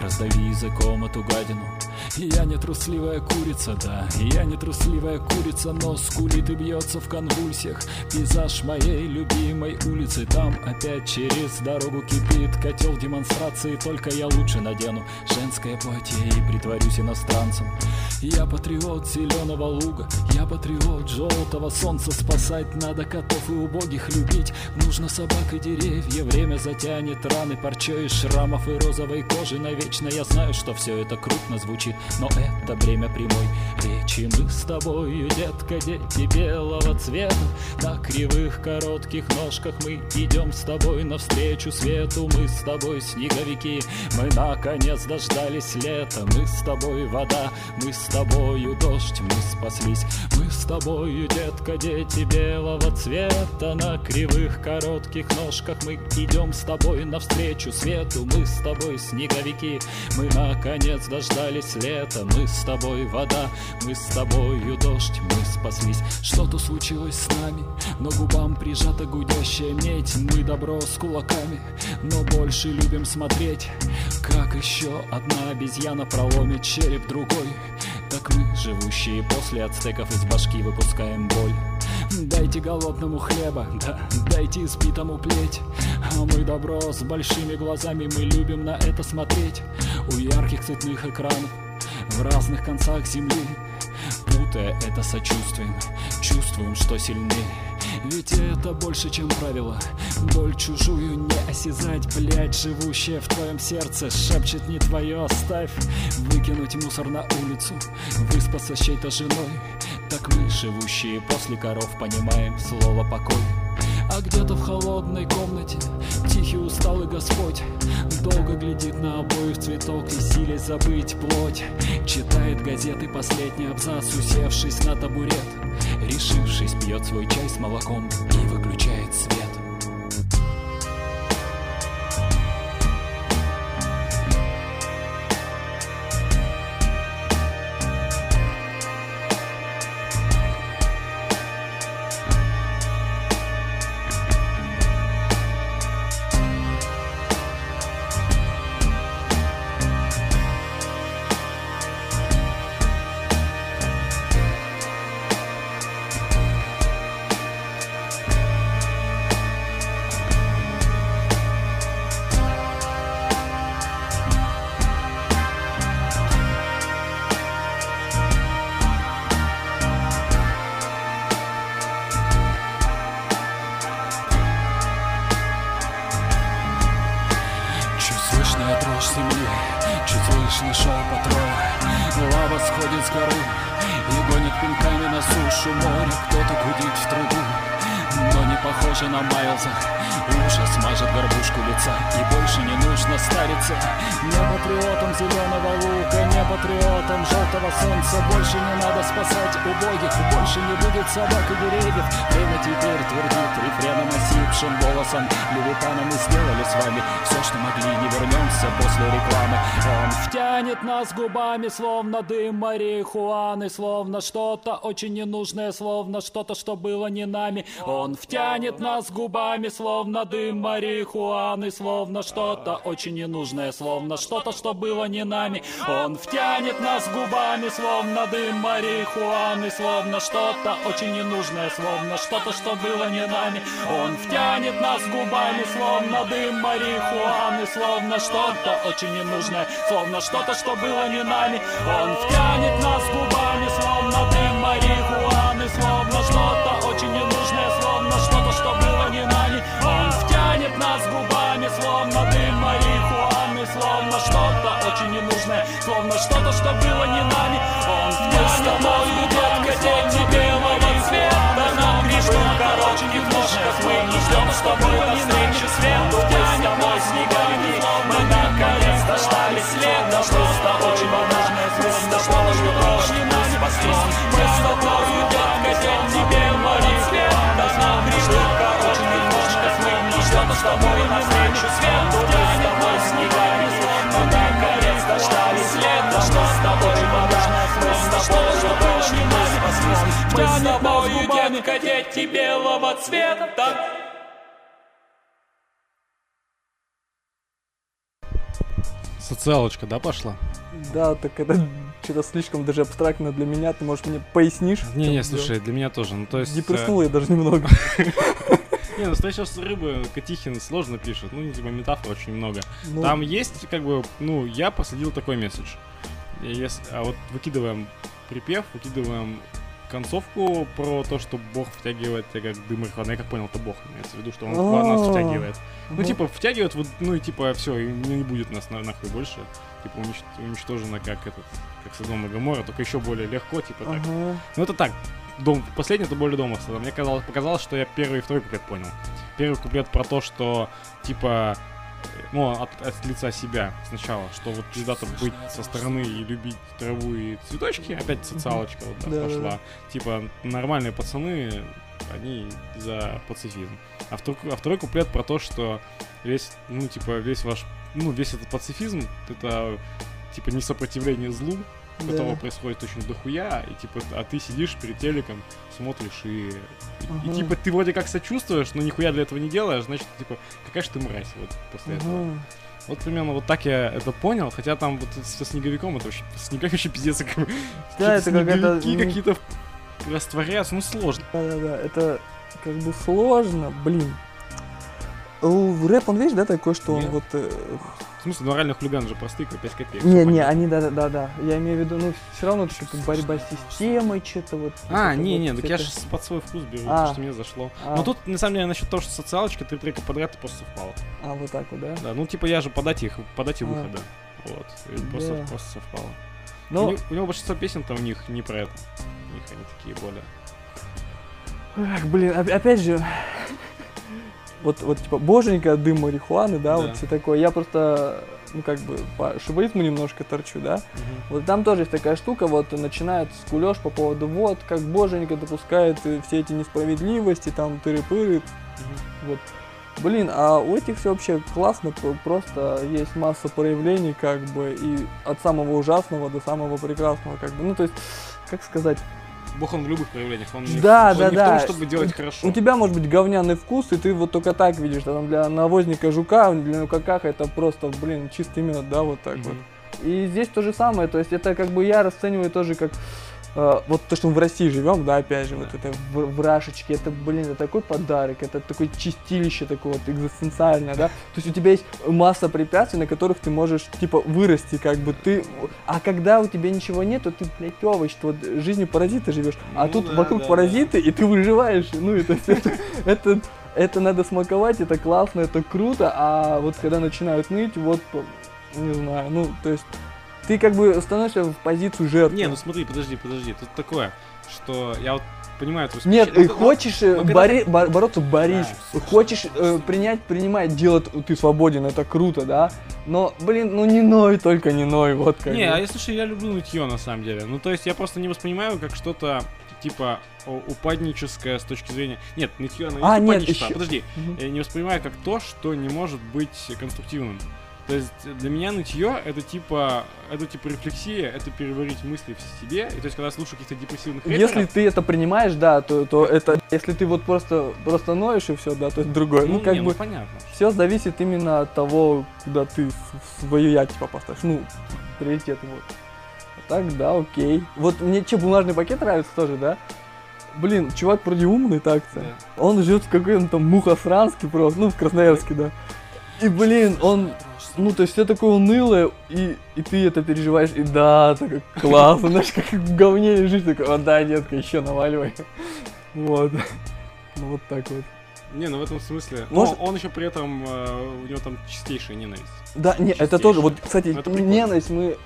Раздави языком эту гадину. Я не трусливая курица, да я не трусливая курица Но скулит и бьется в конвульсиях. Пейзаж моей любимой улицы Там опять через дорогу кипит Котел демонстрации Только я лучше надену. Женское платье И притворюсь иностранцем. Я патриот зеленого луга Я патриот желтого солнца. Спасать надо котов и убогих любить. Нужно собак и деревья Время затянет раны. Парчой шрамов и розовой кожи Навечно я знаю, что все это крупно звучит Но это время прямой речи. Мы с тобою, детка, дети белого цвета. На кривых коротких ножках мы идем с тобой навстречу свету. Мы с тобой снеговики, мы наконец дождались лета. Мы с тобой вода, мы с тобою дождь, мы спаслись. Мы с тобою, детка, дети белого цвета. На кривых коротких ножках мы идем с тобой навстречу свету. Мы с тобой снеговики, мы наконец дождались лета. Мы с тобой вода, мы с тобою дождь, мы спаслись. Что-то случилось с нами, но губам прижата гудящая медь. Мы добро с кулаками, но больше любим смотреть Как еще одна обезьяна проломит череп другой. Так мы, живущие после ацтеков из башки, выпускаем боль. Дайте голодному хлеба, да, дайте избитому плеть. А мы добро с большими глазами, мы любим на это смотреть У ярких цветных экранов в разных концах земли. Путая это сочувствием, чувствуем, что сильнее. Ведь это больше, чем правило. Боль чужую не осязать, блядь Живущая в твоем сердце шепчет не твое оставь Выкинуть мусор на улицу, выспаться с чьей-то женой. Так мы, живущие после коров, понимаем слово покой а где-то в холодной комнате. Тихий усталый Господь Долго глядит на обоих цветок И силясь забыть плоть. Читает газеты последний абзац Усевшись на табурет. Решившись, пьет свой чай с молоком И выключает свет губами Словно марихуаны Словно что-то очень ненужное Словно что-то, что было не нами. Он втянет нас губами Словно дым марихуаны Словно что-то очень ненужное Словно что-то, что было не нами. Он втянет нас губами Словно дым марихуаны Словно что-то очень ненужное Словно что-то, что было не нами. Он втянет нас губами Словно дым марихуаны Словно что-то очень ненужное Словно что-то, что было не нами. Он втянет нас губами Словно дым марихуаны Словно что-то очень ненужное Словно что-то, что было не нами. Он втянет нас губами Словно дым марихуаны Словно что-то очень ненужное Словно что-то, что было не нами. Он втянет нас тобой навстречу свету Втянет нас снегами Мы наконец-то ждали след Да что с тобой важное Мы с тобой спастись Мы с тобой детка дети белого цвета Социалочка, да, пошла? Да, так это что-то слишком даже абстрактно для меня. Ты, может, мне пояснишь? Не-не, слушай, для меня тоже. Ну, то есть... э, Депресснул я даже немного. Не, настоящего с рыбы Катихин сложно пишет. Ну, типа, метафор очень много. Ну, Там есть, как бы, ну, я посадил такой месседж. Если, а вот выкидываем припев, выкидываем концовку про то, что Бог втягивает тебя как дым марихуаны. Я как понял, это Бог имеется в виду, что он нас А. втягивает. Ну, Ага. типа, втягивает, вот, ну и типа, все, и не будет нас на- нахуй больше. Типа, унич- уничтожено как этот, как Содом и Гоморра, только еще более легко, типа так. Ну это так, дом, последний это более дома. Мне казалось, показалось, что я первый и второй куплет понял. Первый куплет про то, что типа э, ну, от, от лица себя сначала, что вот пиздато быть со стороны и любить траву и цветочки, опять социалочка вот Да, да, пошла. да. Типа, нормальные пацаны, они за пацифизм. А второй, а второй куплет про то, что весь, ну, типа, весь ваш, ну, весь этот пацифизм, это, типа, не сопротивление злу, которого Да. происходит очень дохуя, и типа, а ты сидишь перед телеком, смотришь и, и, Ага. типа ты вроде как сочувствуешь, но нихуя для этого не делаешь, значит, типа, какая же ты мразь вот после этого. Ага. Вот примерно вот так я это понял, хотя там вот со снеговиком это вообще, снеговик вообще пиздец, как Да, это какая-то, какие-то растворяются, ну сложно. Да-да-да, это как бы сложно, блин. Рэп, он, видишь, да, такой, что он Нет. вот... э, В смысле, моральные хулиганы же простые, как 5 копеек. Не, не, они, да-да-да, я имею в виду, ну, все равно типа борьба с системой, что-то вот. А, вот не, это не, вот так я же под свой вкус беру, А. потому что мне зашло. А. Но тут, на самом деле, насчет того, что социалочка, три трека подряд и просто совпало. А, вот так вот, да? Да, ну типа я же по дате их, по дате А. выхода. Вот. И просто, Да. просто совпало. Ну, у, него, у него большинство песен-то у них не про это. У них они такие более. эх, блин, оп- опять же, вот, вот, типа, боженька, дым марихуаны, да, Да. вот все такое. Я просто, ну, как бы, по шибаизму немножко торчу, да. Вот там тоже есть такая штука, вот начинает скулёж по поводу, вот, как боженька допускает э, все эти несправедливости, там, тыры-пыры, вот. Блин, а у этих все вообще классно, просто есть масса проявлений, как бы, и от самого ужасного до самого прекрасного, как бы, ну, то есть, как сказать, Бог он в любых проявлениях. Он не, Да, он да, не да. в том, чтобы делать хорошо. у тебя может быть говняный вкус, и ты вот только так видишь, а там для навозника жука, для какаха это просто, блин, чистый мед, да, вот так Мгм. вот. И здесь то же самое, то есть это как бы я расцениваю тоже как вот то, что мы в России живем, да, опять же, вот это в, врашечки, это, блин, это такой подарок, это такое чистилище такое вот экзистенциальное, да, то есть у тебя есть масса препятствий, на которых ты можешь, типа, вырасти, как бы ты, а когда у тебя ничего нет, то ты, блядь, овощ, вот жизнью паразита живешь, а Ну тут да, вокруг да, паразиты, и ты выживаешь, ну, это, это, это, это надо смаковать, это классно, это круто, а вот когда начинают ныть, вот, не знаю, ну, то есть, ты как бы становишься в позицию жертвы. Не, ну смотри, подожди, подожди. Тут такое, что я вот понимаю твою Нет, ну, хочешь ну, бори- бор- бороться, борись. Да, хочешь э, принять, принимай, делать, ты свободен, это круто, да? Но, блин, ну не ной, только не ной, вот как Не, бы. а я слушай, я люблю нытье на самом деле. Ну, то есть я просто не воспринимаю как что-то типа упадническое с точки зрения. Нет, нытье, оно А, есть нет, ещё- Подожди, Мгм. я не воспринимаю как то, что не может быть конструктивным. То есть для меня нытье это типа это типа рефлексия, это переварить мысли в себе. И то есть когда я слушаю каких-то депрессивных Если рэперов, ты это принимаешь, да, то, то это, если ты вот просто, просто ноешь и все, да, то это другое. Ну, ну, как не, бы, ну, понятно. все зависит именно от того, куда ты с- свое я типа поставишь. Ну, приоритет вот. А так, да, окей. Вот мне че, бумажный пакет нравится тоже, да? Блин, чувак вроде умный так-то. Да. Он живет в каком-то там Мухосранске просто, ну, в Красноярске, да. И, блин, он, ну, то есть все такое унылое, и, и ты это переживаешь, и да, так классно, знаешь, как в говне лежишь, такой, о, да, детка, еще наваливай. Вот. Ну, вот так вот. Не, ну в этом смысле. Может- Но он еще при этом э, у него там чистейшая ненависть. Да, не, это тоже, вот, кстати, Ну, это ненависть мы...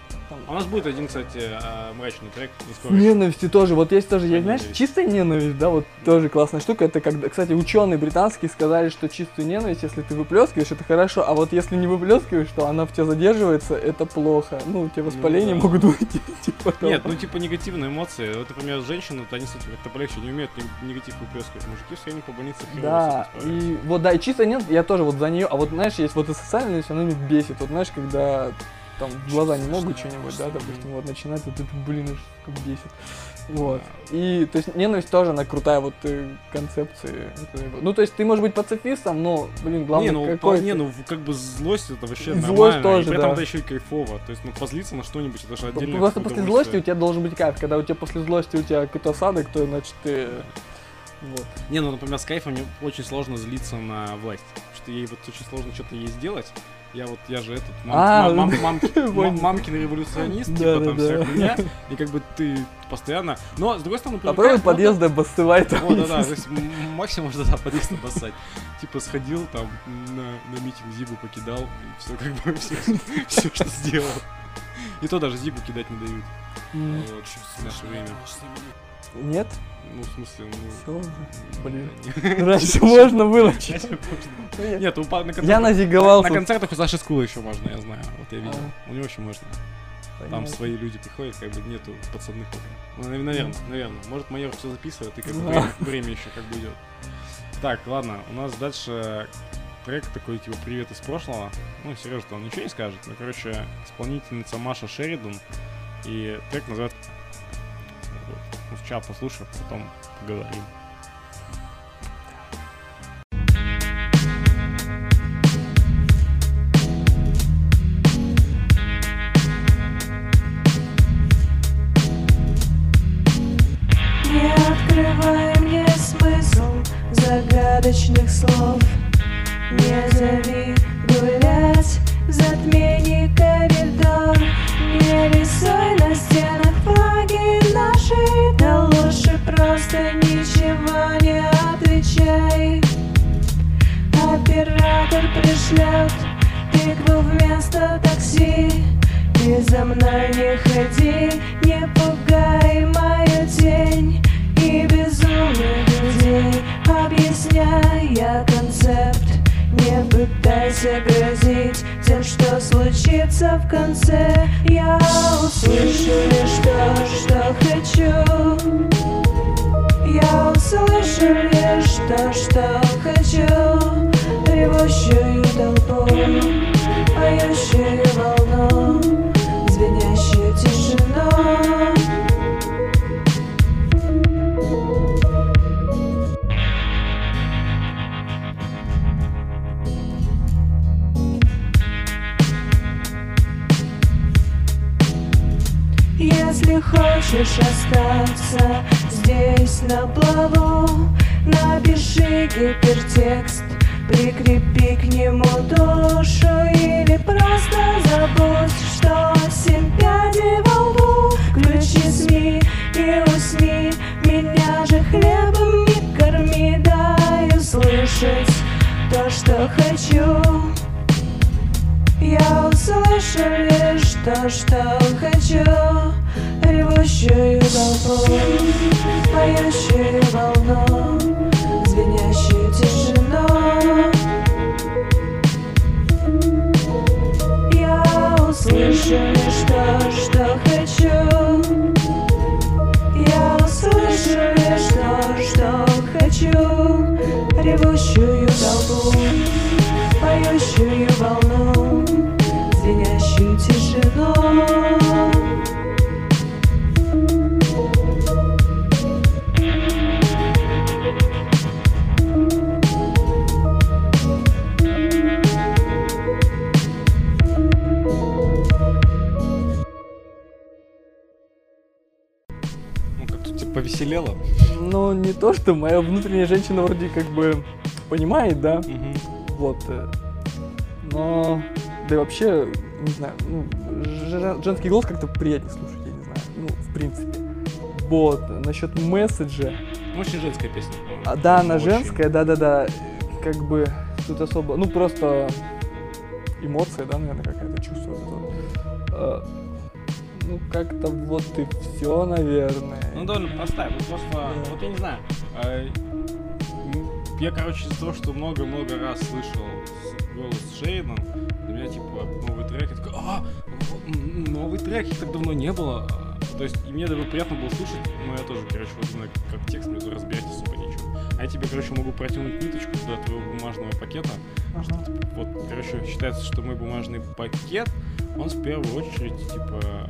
А у нас будет один, кстати, э, мрачный трек. Ненависти тоже, вот есть тоже, есть, Ненависть. знаешь, чистая ненависть, да, вот тоже классная штука, это когда, кстати, ученые британские сказали, что чистую ненависть, если ты выплескиваешь, это хорошо, а вот если не выплескиваешь, то она в тебе задерживается, это плохо, ну, у тебя воспаления да. могут быть, типа того. Нет, ну типа негативные эмоции. Вот, например, женщины, то они, кстати, как-то полегче не умеют негатив выплескивать. Мужики все они по больнице Да, с справляются. и вот, да, и чисто нет, я тоже вот за нее, а вот знаешь, есть вот и социальная ненависть, она меня бесит, вот знаешь, когда там глаза не могут что-нибудь, да, допустим, вот начинает, вот это, блин, уж как бесит. Вот. И, то есть, ненависть тоже, она крутая вот э, концепция. Это, Ну, то есть, ты можешь быть пацифистом, но, блин, главное, не, ну, какой по- не, ну, как бы злость это вообще Злость нормально. тоже, и при этом да. это еще и кайфово. То есть, ну, позлиться на что-нибудь, это же отдельное Просто после злости у тебя должен быть кайф. Когда у тебя после злости у тебя какой-то осадок, то, значит, ты... Вот. Не, ну, например, с кайфом мне очень сложно злиться на власть. Потому что ей вот очень сложно что-то ей сделать. Я вот, я же этот, мам, А, мам- мам- мамки- понял. мам- мамкин революционист, типа да, там да. вся хуйня. И как бы ты постоянно... Но, с другой стороны, Попробуй привыкаешь, но подъезда бассывай там. Вот, да, да, то есть максимум можно да, подъезд обоссать. Типа сходил там на, на митинг Зибу покидал, и все как бы все, что сделал. И то даже Зибу кидать не дают. Вот, в наше время. Нет? Ну, в смысле, ну... Всё уже. Блин. Раньше можно было. Нет, у па- на Я концертах... назиговался. На концертах у Саши Скула еще можно, я знаю. Вот я видел. А. У него еще можно. Там свои люди приходят, как бы нету пацанных пока. Ну, нав- наверное, наверное. Может, майор все записывает, и как бы время еще как бы идет. Так, ладно, у нас дальше трек такой, типа, привет из прошлого. Ну, Сережа, он ничего не скажет. Ну, короче, исполнительница Маша Шеридан. И трек называется... Сначала послушаем, потом поговорим. Моя внутренняя женщина вроде как бы понимает, да, Мгм. вот. э, Но, да и вообще, не знаю, ну, жен- женский голос как-то приятнее слушать, я не знаю, ну, в принципе. Вот, насчет месседжа, Ну, Очень женская песня. А, да, она Очень. женская, да-да-да. Как бы тут особо, ну просто эмоция, да, наверное, какая-то чувство. вот это вот. Ну как-то вот и все, наверное. Ну, довольно простая. Вот просто, вот я не знаю. э, Я, короче, из-за того, что много-много раз слышал голос Шейден, для меня, типа, новый трек, я такой, а, новый трек, их так давно не было. То есть, и мне даже приятно было слушать, но я тоже, короче, вот именно как текст между разбирать особо ничего. А я тебе, короче, могу протянуть ниточку до твоего бумажного пакета. Что, Ага. типа, вот, короче, считается, что мой бумажный пакет, он в первую очередь, типа, э,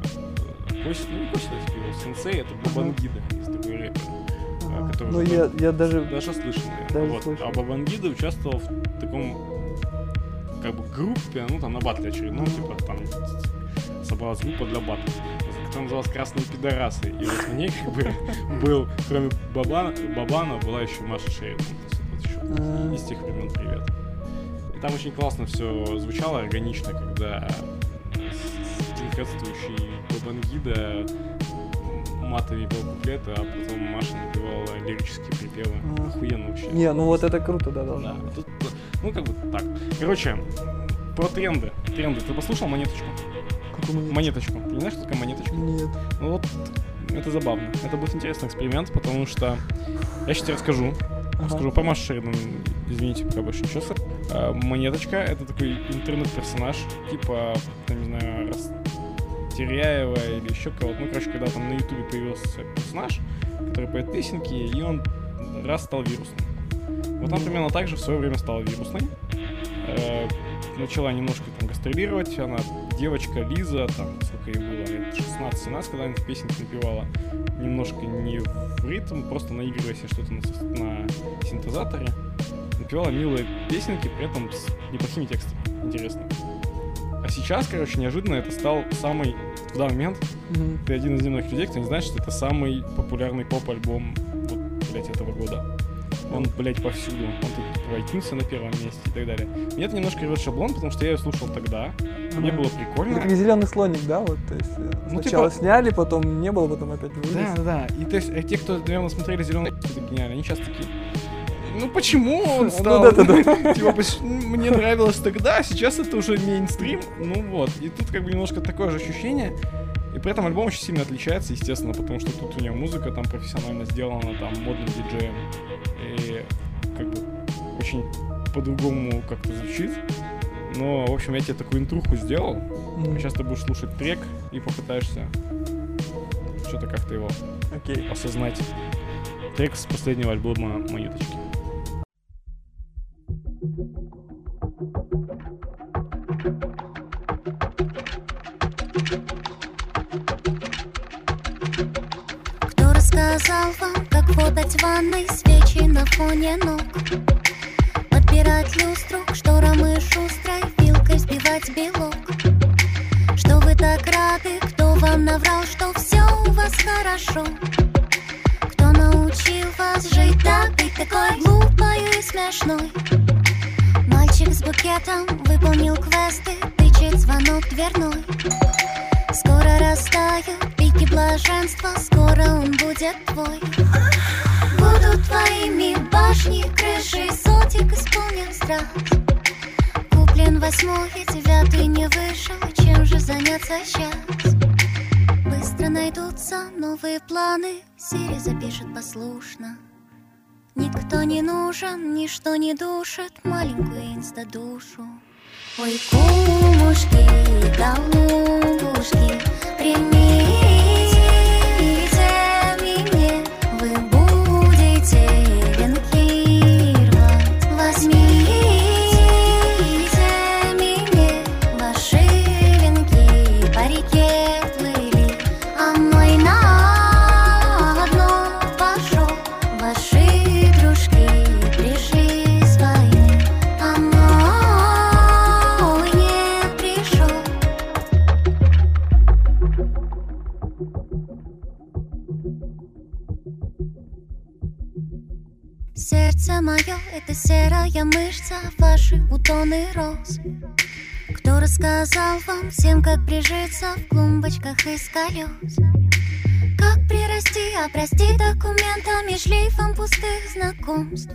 Кость, ну Кость, это его сенсей, это Бабангида, есть такой рэпер, который Ну я, я даже... даже слышал. Даже вот. слышал. А Бабангида участвовал в таком, как бы, группе, ну, там, на батле очередном, типа, там собралась группа для батла, которая называлась «Красные пидорасы». И вот в ней, как бы, был, кроме Бабана, Бабана, была еще Маша вот еще А. из тех времен привет. И там очень классно все звучало, органично, когда стихотворствующий Бабангида матами пел куплеты, а потом Маша напевала лирические припевы. А. Охуенно вообще. Не, ну вот это круто, да, должно Да, быть. тут, ну как бы так. Короче, про тренды. Тренды. Ты послушал монеточку? Какую монеточку? Монеточку. Ты не знаешь, что такое монеточка? Нет. Ну вот, это забавно. Это будет интересный эксперимент, потому что я сейчас тебе расскажу. Ага. Расскажу про Машу Шеридан. Извините, пока больше ничего. А, Монеточка — это такой интернет-персонаж, типа, я не знаю, Растеряева или еще кого-то. Ну, короче, когда там на Ютубе появился персонаж, который поет песенки, и он раз стал вирусным. Вот она примерно так же в свое время стала вирусной. Э, начала немножко там гастролировать. Она девочка Лиза, там сколько ей было, лет 16-17, когда она песенки напевала. Немножко не в ритм, просто наигрывая себе что-то на, на синтезаторе. Напевала милые песенки, при этом с неплохими текстами. Интересно. А сейчас, короче, неожиданно это стал самый, в данный момент, Мгм. ты один из немногих людей, кто не знает, что это самый популярный поп-альбом, вот, блядь, этого года. Он, блядь, повсюду. Он тут в iTunes на первом месте и так далее. Меня это немножко рвет шаблон, потому что я ее слушал тогда. Мне Ага. было Это прикольно. как зеленый слоник, да, вот, то есть э, Ну, сначала типа- сняли, потом не было, потом опять вылез. Да, да, да. И то есть э, те, кто, наверное, смотрели зеленый это гениально, они сейчас такие. Ну почему он Ну стал? да-да-да. Типа, поч- мне нравилось тогда, а сейчас это уже мейнстрим. Ну вот. И тут как бы немножко такое же ощущение. И при этом альбом очень сильно отличается, естественно, потому что тут у него музыка там профессионально сделана, там модным диджеем. И как бы очень по-другому как-то звучит. Но, в общем, я тебе такую интруху сделал. Мгм. Сейчас ты будешь слушать трек и попытаешься что-то как-то его Окей. осознать. Трек с последнего альбома «Монеточки». Кто рассказал вам, как подать ванной свечи на фоне ног? Подбирать люстру к шторам и шустрой вилкой сбивать белок. Что вы так рады, кто вам наврал, что все у вас хорошо? Кто научил вас жить так, быть такой глупой и смешной? Букетом выполнил квесты, тычет звонок дверной. Скоро растают пики блаженства, скоро он будет твой. Будут твоими башни, крыши, сотик исполнен страх. Куплен во восьмой и девятый не вышел, чем же заняться сейчас? Быстро найдутся новые планы, Сири запишет послушно. Никто не нужен, ничто не душит маленькую инстадушу. Ой, кумушки, голубушки, примите Сердце мое — это серая мышца, ваши бутоны роз. Кто рассказал вам всем, как прижиться в клумбочках из колес? Как прирасти, обрасти документами, шлейфом пустых знакомств?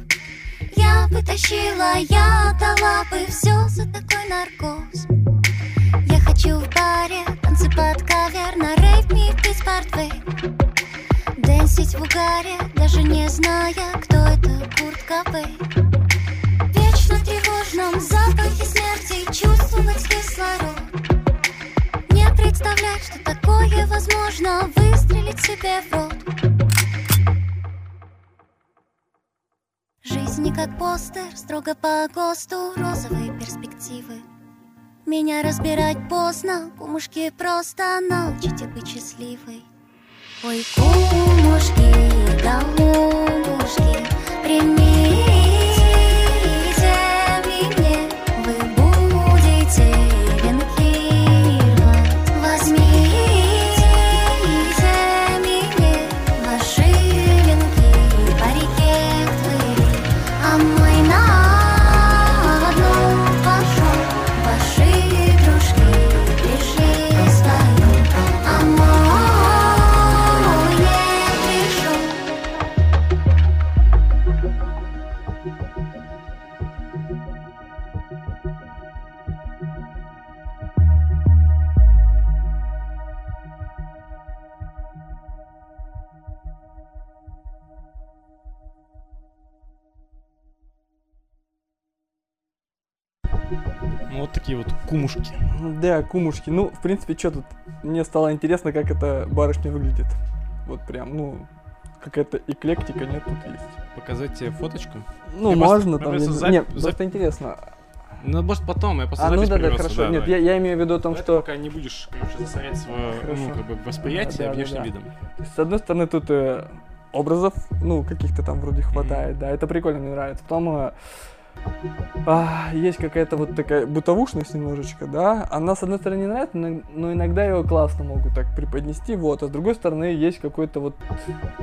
Я бы тащила, я отдала бы все за такой наркоз. Я хочу в баре, танцы под кавер, на рейв мир без портвейн. Дэнсить в угаре, даже не зная, кто это Курт Кобейн. Вечно тревожном запахе смерти чувствовать кислород. Не представлять, что такое возможно, выстрелить себе в рот. Жизнь не как постер, строго по ГОСТу, розовые перспективы. Меня разбирать поздно, кумушки просто научите быть счастливой. Ой, кумушки, голубушки, примите меня, вот такие вот кумушки. Да, кумушки. Ну, в принципе, что тут? Мне стало интересно, как эта барышня выглядит. Вот прям, ну, какая-то эклектика, нет, тут есть. Показать тебе фоточку? Ну, Я можно, просто- там, я запи- Нет, запи- просто интересно. Ну, может, потом, я просто А, ну да, да, хорошо. сюда, Нет, да. я, я имею в виду о том, что... пока не будешь, короче, засорять свое, ну, как бы, восприятие Да, да, внешним да. видом. С одной стороны, тут э, образов, ну, каких-то там вроде хватает, да, это прикольно, мне нравится. Потом э, а, есть какая-то вот такая бытовушность немножечко, да. Она, с одной стороны, не нравится, но, но иногда ее классно могут так преподнести, вот. А с другой стороны, есть какой-то вот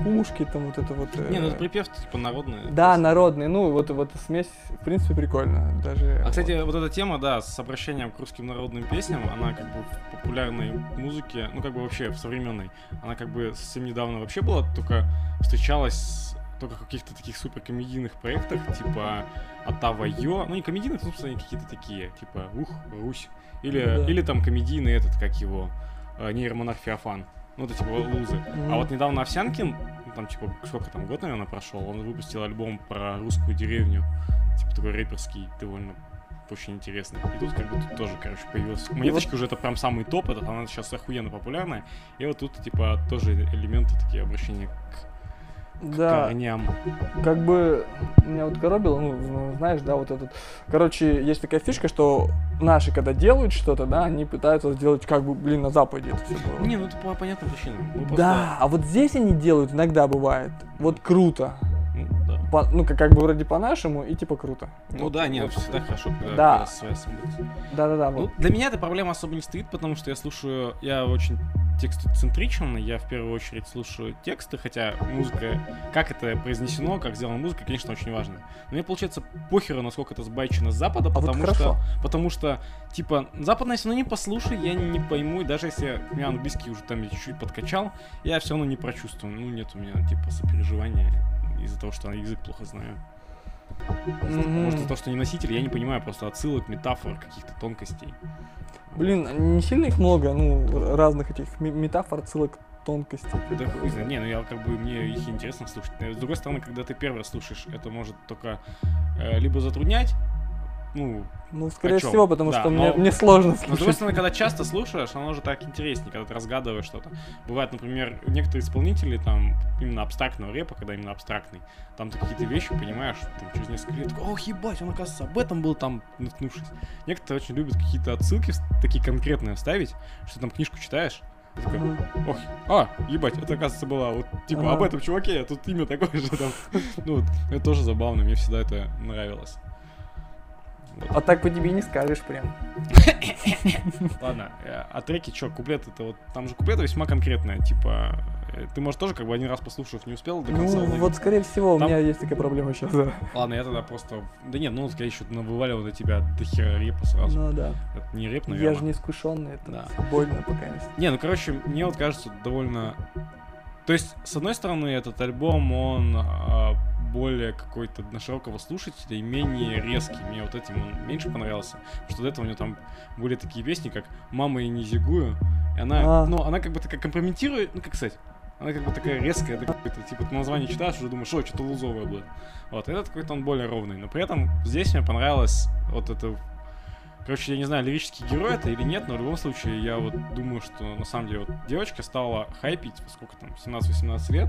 ушки, там вот это вот... э, Не, ну это припев типа народный. Да, народный, ну, вот, вот смесь, в принципе, прикольно. Даже, А, кстати, вот. вот эта тема, да, с обращением к русским народным песням, она как бы в популярной музыке, ну как бы вообще в современной, она как бы совсем недавно вообще была, только встречалась только в каких-то таких супер комедийных проектах, типа Атава Йо, ну не комедийных, ну, собственно, они какие-то такие, типа Ух, Русь, или, Да. или там комедийный этот, как его, э, нейромонарх Феофан. Ну, это типа лузы. Мгм. А вот недавно Овсянкин, ну, там типа сколько там, год, наверное, прошел, он выпустил альбом про русскую деревню, типа такой рэперский, довольно очень интересный. И тут как бы тут тоже, короче, появилась. Монеточка уже это прям самый топ, это она сейчас охуенно популярная. И вот тут, типа, тоже элементы такие обращения к, к Да. корням. как бы меня вот коробило, ну, знаешь, да, вот этот. Короче, есть такая фишка, что наши, когда делают что-то, да, они пытаются сделать, как бы, блин, на Западе это все было. Не, ну это по понятным причинам. Просто- Да, а вот здесь они делают, иногда бывает. Вот круто. Ну. По- ну, как, как бы вроде по-нашему и типа круто. Ну Вот- да, не, вот. всегда хорошо, когда, Да. своя. Да-да-да, Ну, вот. для меня эта проблема особо не стоит, потому что я слушаю, я очень текстоцентричен, я в первую очередь слушаю тексты, хотя музыка, как это произнесено, как сделана музыка, конечно, очень важно. Но мне получается похеру, насколько это сбайчено с запада, А вот потому хорошо. что, потому что, типа, западное все равно не послушай, я не пойму, и даже если меня английский уже там чуть-чуть подкачал, я все равно не прочувствую, ну, нет у меня, типа, сопереживания из-за того, что язык плохо знаю. Мгм. Может, из-за того, что не носитель, я не понимаю просто отсылок, метафор, каких-то тонкостей. Блин, не сильно их много, ну, разных этих метафор, отсылок, тонкостей. Да хуй знает. Не, ну я как бы, мне их интересно слушать. Э, С другой стороны, когда ты первый раз слушаешь, это может только э, либо затруднять, ну, Ну, скорее всего, потому Да, что но- мне, мне сложно Но, с другой слушать. стороны, когда часто слушаешь, оно же так интереснее, когда ты разгадываешь что-то. Бывает, например, некоторые исполнители там именно абстрактного репа, когда именно абстрактный, там ты какие-то вещи понимаешь, там, через несколько лет, такой, ох, ебать, он, оказывается, об этом был там, наткнувшись. Некоторые очень любят какие-то отсылки такие конкретные вставить, что там книжку читаешь, такой, ох, а, ебать, это, оказывается, была вот, типа, Ага. об этом чуваке, а тут имя такое же там. Ну, вот, это тоже забавно, мне всегда это нравилось. А так по тебе не скажешь прям. Ладно, э, а треки что, куплеты это вот, там же куплеты весьма конкретные, типа, э, ты, может, тоже как бы один раз послушав не успел до конца Ну, вот, скорее всего, у меня есть такая проблема сейчас, да. Ладно, я тогда просто, да нет, ну, я еще вываливал на тебя до хера репа сразу. Ну, да. Это не реп, наверное. Я же не искушенный, это Да. больно пока не Не, ну, короче, мне вот кажется, довольно... То есть, с одной стороны, этот альбом, он а, более какой-то на широкого слушателя и менее резкий. Мне вот этим он меньше понравился. Потому что до этого у него там были такие песни, как «Мама, я не зигую». И она, А. ну, она как бы такая компрометирует, ну, как сказать, она как бы такая резкая, это какое-то, типа, ты название читаешь, уже думаешь, что, что-то лузовое будет. Вот, этот какой-то он более ровный. Но при этом здесь мне понравилось вот это Короче, я не знаю, лирический герой это или нет, но в любом случае я вот думаю, что на самом деле вот девочка стала хайпить, во сколько там, 17-18 лет.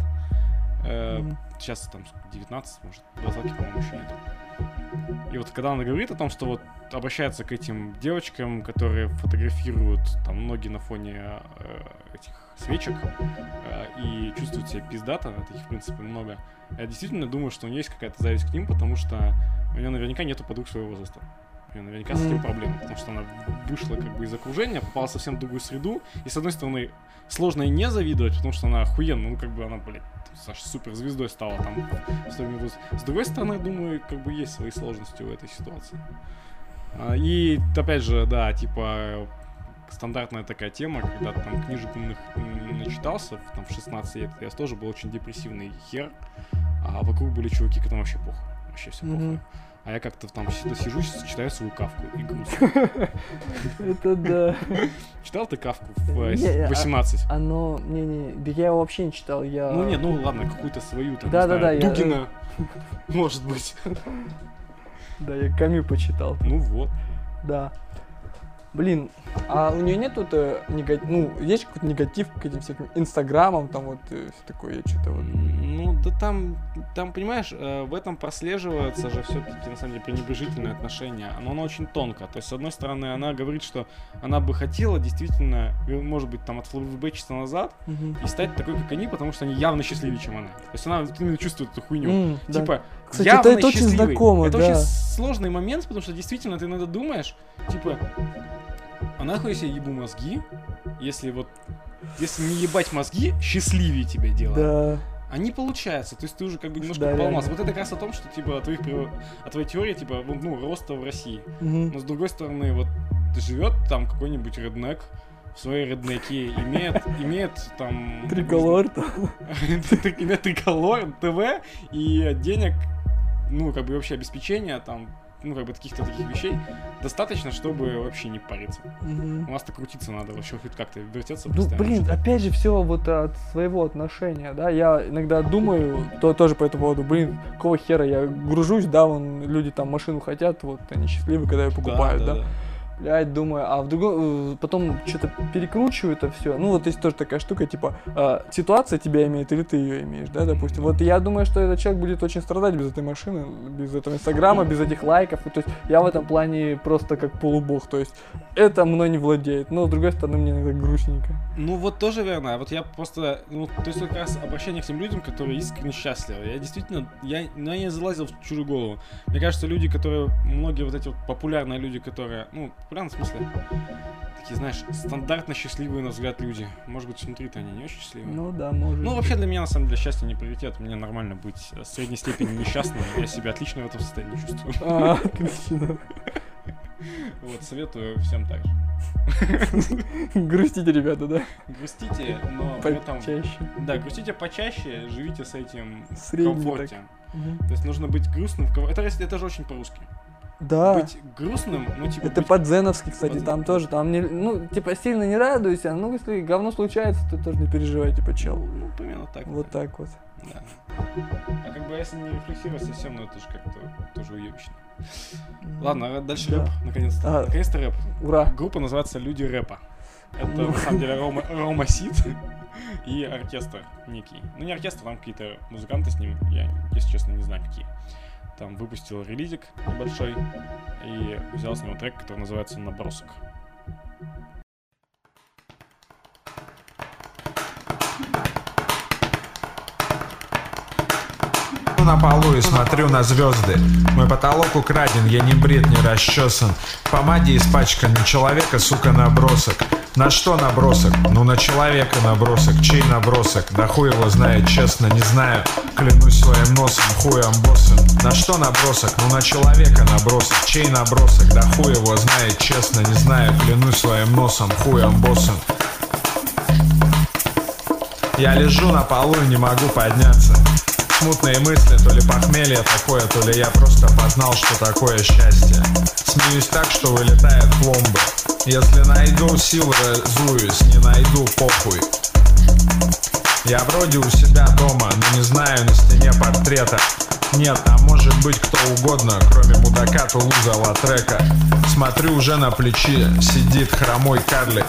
Э, Мгм. Сейчас там сколько, 19, может, 20, по-моему, еще нет. И вот когда она говорит о том, что вот обращается к этим девочкам, которые фотографируют там ноги на фоне э, этих свечек э, и чувствуют себя пиздато, а таких, в принципе, много. Я действительно думаю, что у нее есть какая-то зависть к ним, потому что у нее наверняка нету подруг своего возраста. У нее наверняка с этим проблема, потому что она вышла как бы из окружения, попала совсем в другую среду, и с одной стороны сложно и не завидовать, потому что она охуенная, ну как бы она, блядь, суперзвездой стала там. С другой стороны, думаю, как бы есть свои сложности в этой ситуации. А, И опять же, да, типа стандартная такая тема, когда ты там книжек умных начитался там, в 16 лет, я тоже был очень депрессивный хер, а вокруг были чуваки, которым вообще похуй, вообще все похуй. А я как-то там сижу, читаю свою кавку и грустно. Это да. Читал ты кавку в э, Не, а- 18? Оно, не-не, я его вообще не читал, я... Ну нет, ну ладно, какую-то свою там, не Да-да-да, Дугина, может быть. Да, я Камю почитал. Ну вот. Да. Блин, а у нее нет вот э, нега- ну, есть какой-то негатив к этим всяким инстаграмам, там вот э, все такое, что-то вот... Ну, да там, там, понимаешь, э, в этом прослеживается же все-таки, на самом деле, пренебрежительное отношение. Но оно очень тонко. То есть, с одной стороны, она говорит, что она бы хотела действительно, может быть, там, отфлэбэчиться назад Мгм. и стать такой, как они, потому что они явно счастливее, чем она. То есть, она именно чувствует эту хуйню. Да. Типа, Кстати, явно это, это очень счастливый. знакомо, Это да. очень сложный момент, потому что действительно ты иногда думаешь, типа, а нахуй я себе ебу мозги, если вот, если не ебать мозги, счастливее тебя делать. Да. Не получается, то есть ты уже как бы немножко Да, массу. Вот это как раз о том, что типа о, твоих, о твоей теории, типа, ну, роста в России. Мгм. Но с другой стороны, вот живет там какой-нибудь реднек в своей реднеке, имеет, имеет там... Триколор там. Имеет триколор, ТВ и денег, ну, как бы вообще обеспечения там, ну, как бы каких-то таких вещей достаточно, чтобы вообще не париться. Мгм. У нас-то крутиться надо, вообще хоть как-то вертеться Ну, блин, опять же, все вот от своего отношения, да, я иногда думаю, то тоже по этому поводу, блин, какого хера я гружусь, да, вон люди там машину хотят, вот они счастливы, когда ее покупают, да, блядь, думаю, а в другом, потом что-то перекручиваю это все, ну, вот есть тоже такая штука, типа, э, ситуация тебя имеет или ты ее имеешь, да, допустим, вот я думаю, что этот человек будет очень страдать без этой машины, без этого инстаграма, без этих лайков, то есть я в этом плане просто как полубог, то есть это мной не владеет, но с другой стороны мне иногда грустненько. Ну вот тоже верно. Вот я просто, ну, то есть как раз обращение к тем людям, которые искренне счастливы. Я действительно, я, ну, я не залазил в чужую голову. Мне кажется, люди, которые, многие вот эти вот популярные люди, которые, ну, популярны в смысле, такие, знаешь, стандартно счастливые на взгляд люди. Может быть, внутри-то они не очень счастливые. Ну да, может. Ну, вообще для меня, на самом деле, счастье не приоритет. Мне нормально быть э, в средней степени несчастным. Я себя отлично в этом состоянии чувствую. А. Вот, советую всем так же. Грустите, ребята, да? Грустите, но при этом... Почаще. Да, грустите почаще, живите с этим в комфорте. Мгм. То есть нужно быть грустным. в кого- Это, это же очень по-русски. Да. Быть грустным, ну типа... Это быть- по-дзеновски, кстати, По-дзен- там тоже, там, не, ну, типа, сильно не радуйся, ну, если говно случается, то тоже не переживай, типа, чел. Ну, примерно так. Вот да. так вот. Да. А как бы если не рефлексировать совсем, ну это же как-то тоже уебищно. Ладно, а дальше Да. рэп, наконец-то. А. Наконец-то рэп. Ура. Группа называется Люди рэпа. Это на самом деле Рома, Рома Сид и оркестр некий. Ну не оркестр, там какие-то музыканты с ним, я, если честно, не знаю какие. Там выпустил релизик небольшой и взял с него трек, который называется «Набросок». На полу и смотрю на звезды. Мой потолок украден, я не брит, не расчесан. В помаде испачкан, на человека, сука, набросок. На что набросок? Ну на человека набросок. Чей набросок? Да хуй его знает, честно, не знаю. Клянусь своим носом, хуем боссом. На что набросок? Ну на человека набросок. Чей набросок? Да хуй его знает, честно, не знаю. Клянусь своим носом, хуем боссом. Я лежу на полу и не могу подняться Смутные мысли, то ли похмелье такое, то ли я просто познал, что такое счастье. Смеюсь так, что вылетает пломбы. Если найду сил, разуюсь, не найду похуй Я вроде у себя дома, но не знаю на стене портрета. Нет, а может быть кто угодно, кроме мудака Тулуза Латрека. Смотрю уже на плечи, сидит хромой карлик.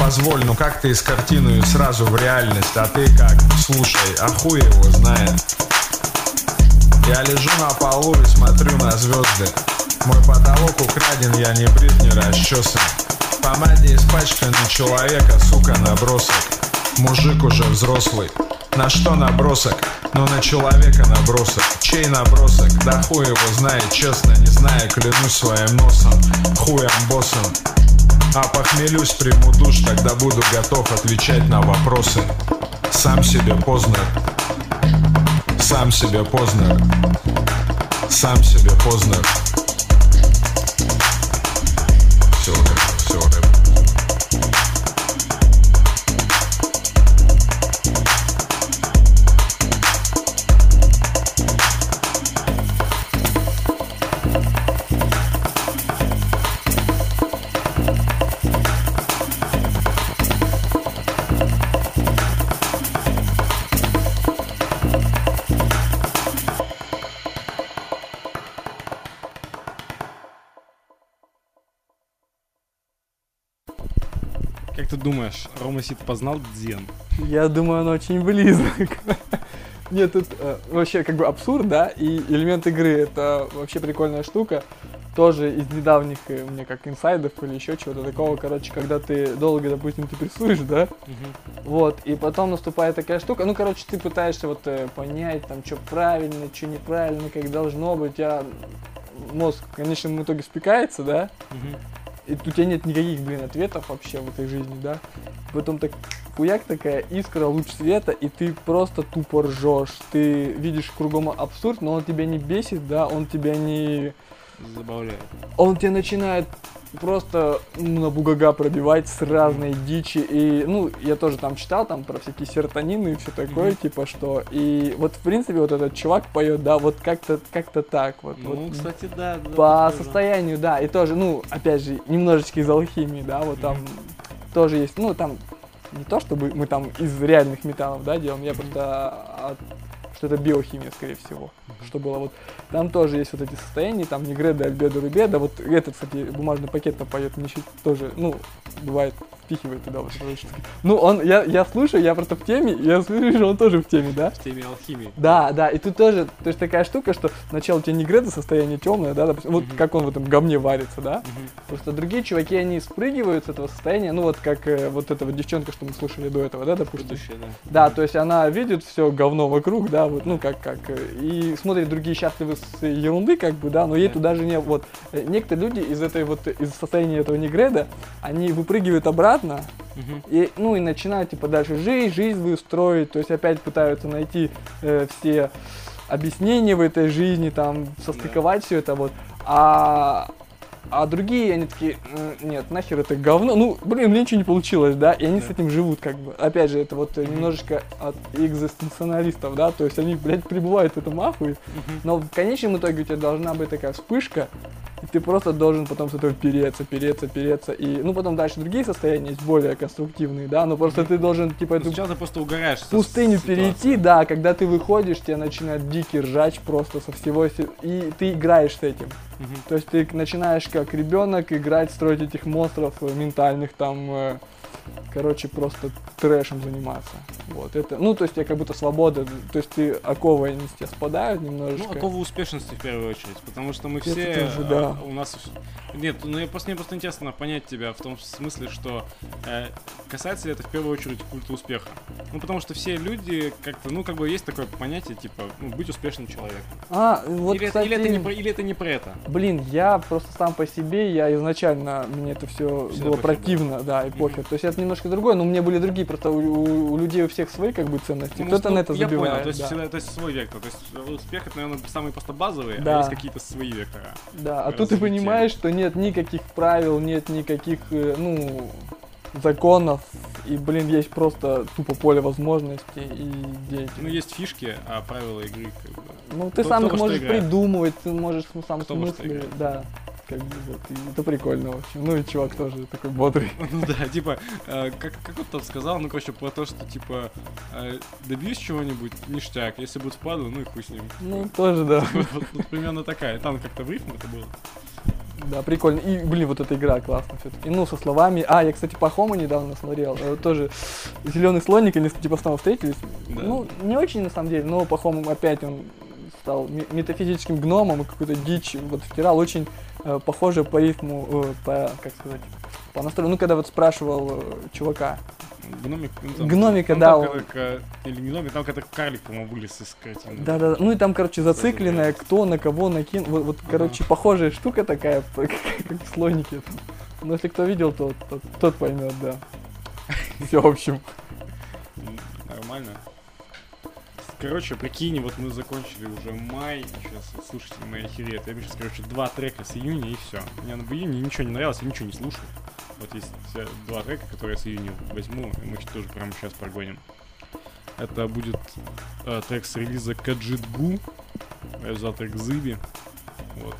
Позволь, ну как ты из картины сразу в реальность, а ты как? Слушай, а хуй его знает. Я лежу на полу и смотрю на звезды. Мой потолок украден, я не брит, не расчесан. Помаде испачкан человека, сука, набросок Мужик уже взрослый. На что набросок? Ну на человека набросок. Чей набросок? Да хуй его знает, честно не знаю Клянусь своим носом, хуем боссом. А похмелюсь, приму душ, тогда буду готов отвечать на вопросы. Сам себе поздно Сам себе поздно Сам себе поздно думаешь, Рома Сид познал дзен? Я думаю, он очень близок. Нет, тут э, вообще как бы абсурд, да, и элемент игры это вообще прикольная штука. Тоже из недавних э, мне как инсайдов или еще чего-то такого, короче, когда ты долго, допустим, ты прессуешь, да, вот, и потом наступает такая штука, ну, короче, ты пытаешься вот э, понять, там, что правильно, что неправильно, как должно быть, а мозг в конечном итоге спекается, да, и у тебя нет никаких, блин, ответов вообще в этой жизни, да. Потом так хуяк такая искра, луч света, и ты просто тупо ржешь. Ты видишь кругом абсурд, но он тебя не бесит, да, он тебя не... Забавляет. Он тебя начинает просто на бугага пробивать с разной дичи. И, ну, я тоже там читал там про всякие серотонины и все такое, типа что. И вот, в принципе, вот этот чувак поет, да, вот как-то как-то так вот. Ну, вот кстати, да. да, по тоже. состоянию, да, и тоже, ну, опять же, немножечко из алхимии, да, вот там тоже есть, ну, там не то, чтобы мы там из реальных металлов, да, делаем, я просто от- что это биохимия, скорее всего, что было вот. Там тоже есть вот эти состояния, там негреда, альбедо, рубеда, вот этот, кстати, бумажный пакет там поет, мне тоже, ну, бывает, впихивает туда вот. Ну, он, я, я слушаю, я просто в теме, я слышу, что он тоже в теме, да? В теме алхимии. Да, да, и тут тоже, то есть такая штука, что сначала у тебя не греда состояние темное, да, допустим, вот как он в этом говне варится, да, просто другие чуваки, они спрыгивают с этого состояния, ну вот как э, вот эта вот девчонка, что мы слушали до этого, да, допустим. Предыдущее, да. Да, то есть она видит все говно вокруг, да, вот, ну как, как, э, и смотрит другие счастливы с ерунды, как бы, да, но ей Да. туда же не, вот, э, некоторые люди из этой вот, из состояния этого негреда, они выпрыгивают обратно, и, ну и начинают типа дальше жизнь, жизнь свою строить, то есть опять пытаются найти э, все объяснения в этой жизни, там, состыковать все это вот. А А другие, они такие, «М, нет, нахер это говно. Ну, блин, мне ничего не получилось, да, и они с этим живут, как бы. Опять же, это вот немножечко от экзистенционалистов, да, то есть они, блядь, пребывают в этом ахуе, но в конечном итоге у тебя должна быть такая вспышка, и ты просто должен потом с этого переться, переться, переться, и, ну, потом дальше другие состояния есть более конструктивные, да, но просто ты должен, типа, эту Сначала ты просто угораешь. пустыню перейти, да, когда ты выходишь, тебя начинает дикий ржач просто со всего, се- и ты играешь с этим. То есть ты начинаешь как ребенок играть, строить этих монстров ментальных, там, э, короче, просто трэшем заниматься. Вот это, ну, то есть тебя как будто свобода, то есть ты оковы они с тебя спадают немножечко. Ну, оковы успешности в первую очередь, потому что мы Это все, тоже, а, да. у нас, нет, ну я просто, мне просто интересно понять тебя в том смысле, что э, касается ли это в первую очередь культа успеха. Ну, потому что все люди как-то, ну, как бы есть такое понятие, типа, ну, быть успешным человеком. А, вот, или, это, кстати, или, это не про, или это не про это. Блин, я просто сам по себе, я изначально, мне это все Всегда было противно, да, и похер. То есть это немножко другое, но у меня были другие, просто у, у- у людей у всех свои как бы ценности. Ну, Кто-то ну, на это я забивает. понял, то есть, да. всегда, то есть свой вектор. То есть успех это, наверное, самый просто базовый, Да. а есть какие-то свои вектора. Да, а тут ты понимаешь, что нет никаких правил, нет никаких, э, ну, законов, и, блин, есть просто тупо поле возможностей и деятельности. Ну, есть фишки, а правила игры как бы... Ну, ты кто- сам кто их можешь играет. придумывать, ты можешь ну, сам Кто смысле, да. Как бы и это прикольно, в общем. Ну и чувак тоже такой бодрый. Ну да, типа, э, как, как он там сказал, ну, короче, про то, что, типа, э, добьюсь чего-нибудь, ништяк, если будет впаду, ну и хуй с ним. Ну, тоже, да. Вот, вот примерно такая. Там как-то в рифм это было. Да, прикольно. И, блин, вот эта игра классная все-таки. Ну, со словами. А, я, кстати, по Хому недавно смотрел. э, Тоже зеленый слоник, они типа снова встретились. Да. Ну, не очень на самом деле, но по Хому опять он стал ме- метафизическим гномом и какую-то дичь вот втирал. Очень э, похоже по ритму, э, по, как сказать, по настрою. Ну, когда вот спрашивал э, чувака. Гномик, ну, там- Гномика, ну, да, там он- когда ка- или не гномик, там когда карлик, по-моему, вылез из картины. Да-да, ну и там, короче, зацикленная, кто на кого накинул. Вот, вот, короче, похожая штука такая, как, как в слонике. там. Ну, если кто видел, то тот, тот поймет, да. Все, в общем. Нормально. Короче, прикинь, вот мы закончили уже май, сейчас слушатели мои охереют. Я бы сейчас, короче, два трека с июня и все. Мне в июне ничего не нравилось, я ничего не слушаю. Вот есть два трека, которые я с июня возьму, и мы их тоже прямо сейчас прогоним. Это будет э, трек с релиза Каджитгу, за трек Зыби. Вот.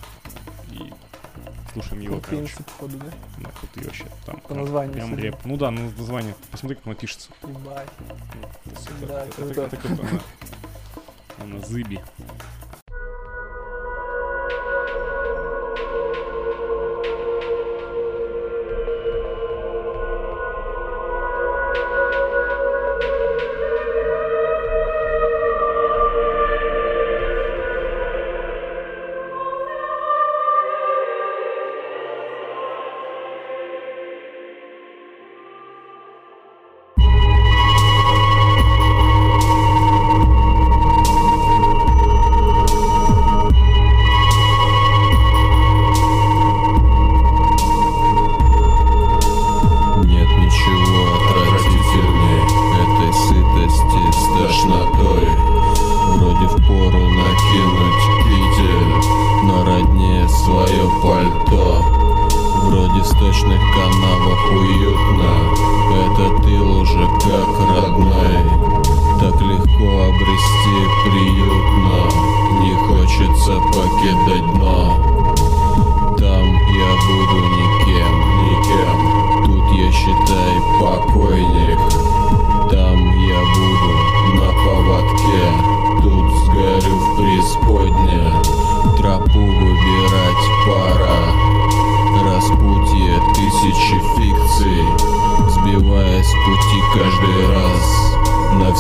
И слушаем его. Крутые походу, да? Ну, крутые вообще. Там По названию Прям судя. реп. Ну да, ну название. Посмотри, как оно пишется. Ебать. Это. Да, это, круто. это круто. Она, она зыби. Нет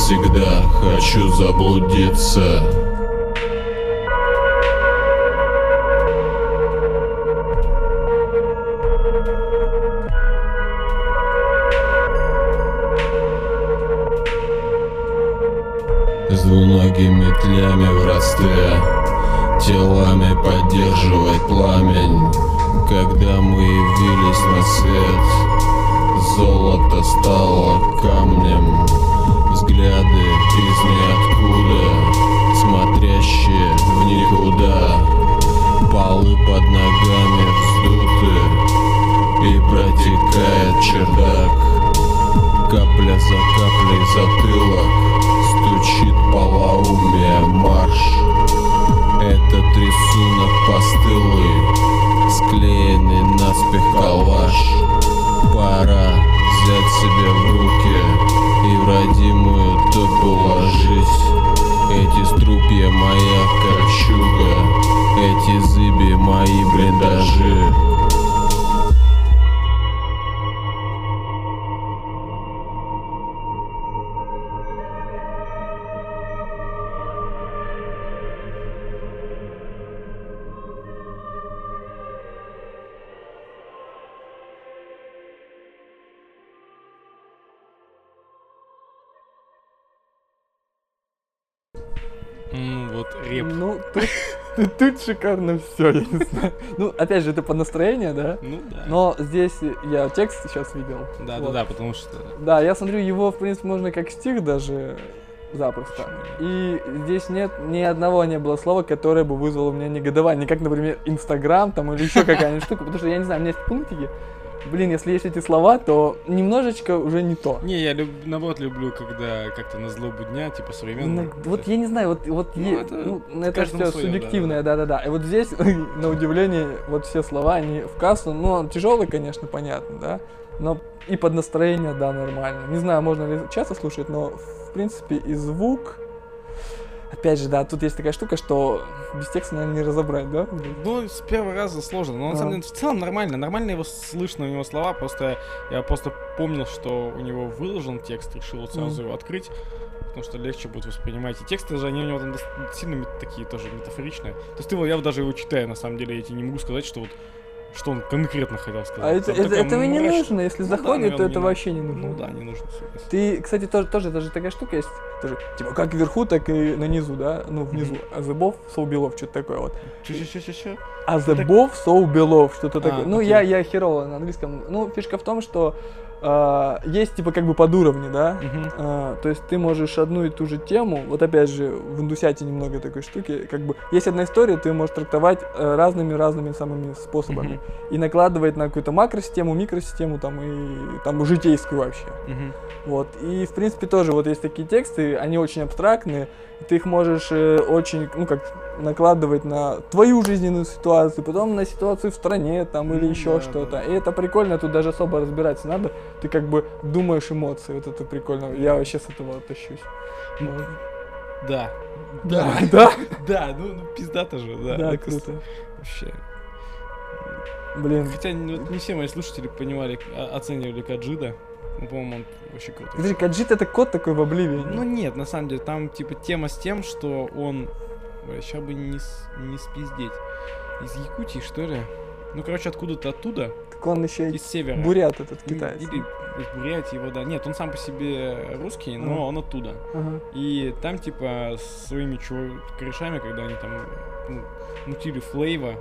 Навсегда хочу заблудиться. С двуногими тлями в родстве Телами поддерживать пламень. Когда мы явились на свет Золото стало камнем взгляды из ниоткуда, смотрящие в никуда. Полы под ногами вздуты, и протекает чердак. Капля за каплей затылок стучит полоумие марш. Этот рисунок постылый, склеенный наспех калаш. Пора взять себя в руки И в родимую топу ложись Эти струпья моя кольчуга Эти зыби мои блиндажи тут, шикарно все, я не знаю. Ну, опять же, это по настроению, да? Ну да. Но здесь я текст сейчас видел. Да, Вот. да, да, потому что... Да, я смотрю, его, в принципе, можно как стих даже запросто. И здесь нет ни одного не было слова, которое бы вызвало у меня негодование. Как, например, Инстаграм там или еще какая-нибудь штука. Потому что я не знаю, у меня есть пунктики. Блин, если есть эти слова, то немножечко уже не то. Не, я люб- наоборот люблю, когда как-то на злобу дня, типа современно. Ну, Вот я не знаю, вот, вот Ну, е- это ну, это все своё, субъективное, да-да-да. И вот здесь, на удивление, вот все слова, они в кассу, ну, тяжелые, конечно, понятно, да, но и под настроение, да, нормально. Не знаю, можно ли часто слушать, но, в принципе, и звук, опять же, да, тут есть такая штука, что без текста, наверное, не разобрать, да? Ну, с первого раза сложно, но на А. самом деле в целом нормально. Нормально его слышно, у него слова, просто я просто помнил, что у него выложен текст, решил сразу Мгм. его открыть, потому что легче будет воспринимать. И тексты же, они у него там сильно такие тоже метафоричные. То есть ты я даже его читаю, на самом деле, я тебе не могу сказать, что вот что он конкретно хотел сказать. А это, это, этого и не нужно, если Ну да, заходит, то наверное, это не вообще не нужно. Ну да, не нужно. согласен. Ты, кстати, тоже, тоже даже такая штука есть, тоже, типа, как вверху, так и на низу, да, ну, внизу, Азыбов, Соубелов, что-то такое вот. Чё-чё-чё-чё? Азебов, Соубелов, что-то А, такое. Ну, окей. я, я херово на английском. Ну, фишка в том, что а, есть, типа, как бы подуровни, да? Мгм. А, то есть ты можешь одну и ту же тему, вот опять же, в индусяте немного такой штуки, как бы, есть одна история, ты можешь трактовать э, разными-разными самыми способами. Мгм. И накладывать на какую-то макросистему, микросистему, там, и там, житейскую вообще. Мгм. Вот. И, в принципе, тоже вот есть такие тексты, они очень абстрактные, ты их можешь э, очень, ну, как накладывать на твою жизненную ситуацию, потом на ситуацию в стране, там, или еще да, что-то. да. И это прикольно, тут даже особо разбираться надо. Ты как бы думаешь эмоции, вот это прикольно. Я вообще с этого оттащусь. Ну, Вот. Да. Да, да? Да, ну, ну пиздато же, да. Да, круто. Вообще. Блин. Хотя ну, не все мои слушатели понимали, а- оценивали Каджида. Ну, по-моему, он вообще крутой. Подожди, Каджит это кот такой в обливе. Ну нет, на самом деле, там типа тема с тем, что он... Сейчас бы не, не спиздеть. Из Якутии, что ли? Ну, короче, откуда-то оттуда, Так он еще из севера. бурят этот китаец. Или из Бурятии его, да. Нет, он сам по себе русский, но Ага. он оттуда. Ага. И там, типа, с своими чув- корешами, когда они там ну, мутили флейва,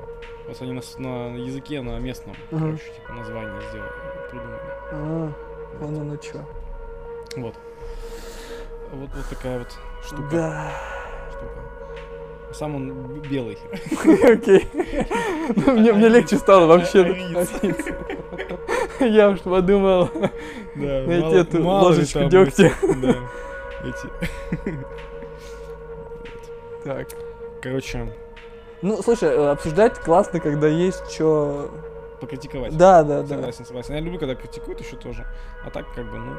вот они на, на языке, на местном, Ага. короче, типа, название сделали, придумали. А, вон оно чё. Вот. Вот, вот такая вот штука. Да. Сам он белый. Окей. Ну, Мне мне легче стало вообще. Я уж подумал Да, найти эту ложечку дегтя. эти- Да. Эти. Так. Короче, Ну, слушай, э, обсуждать классно, когда есть что. покритиковать. Да, да, да. Согласен, согласен. Я люблю, когда критикуют еще тоже. А так, как бы, ну.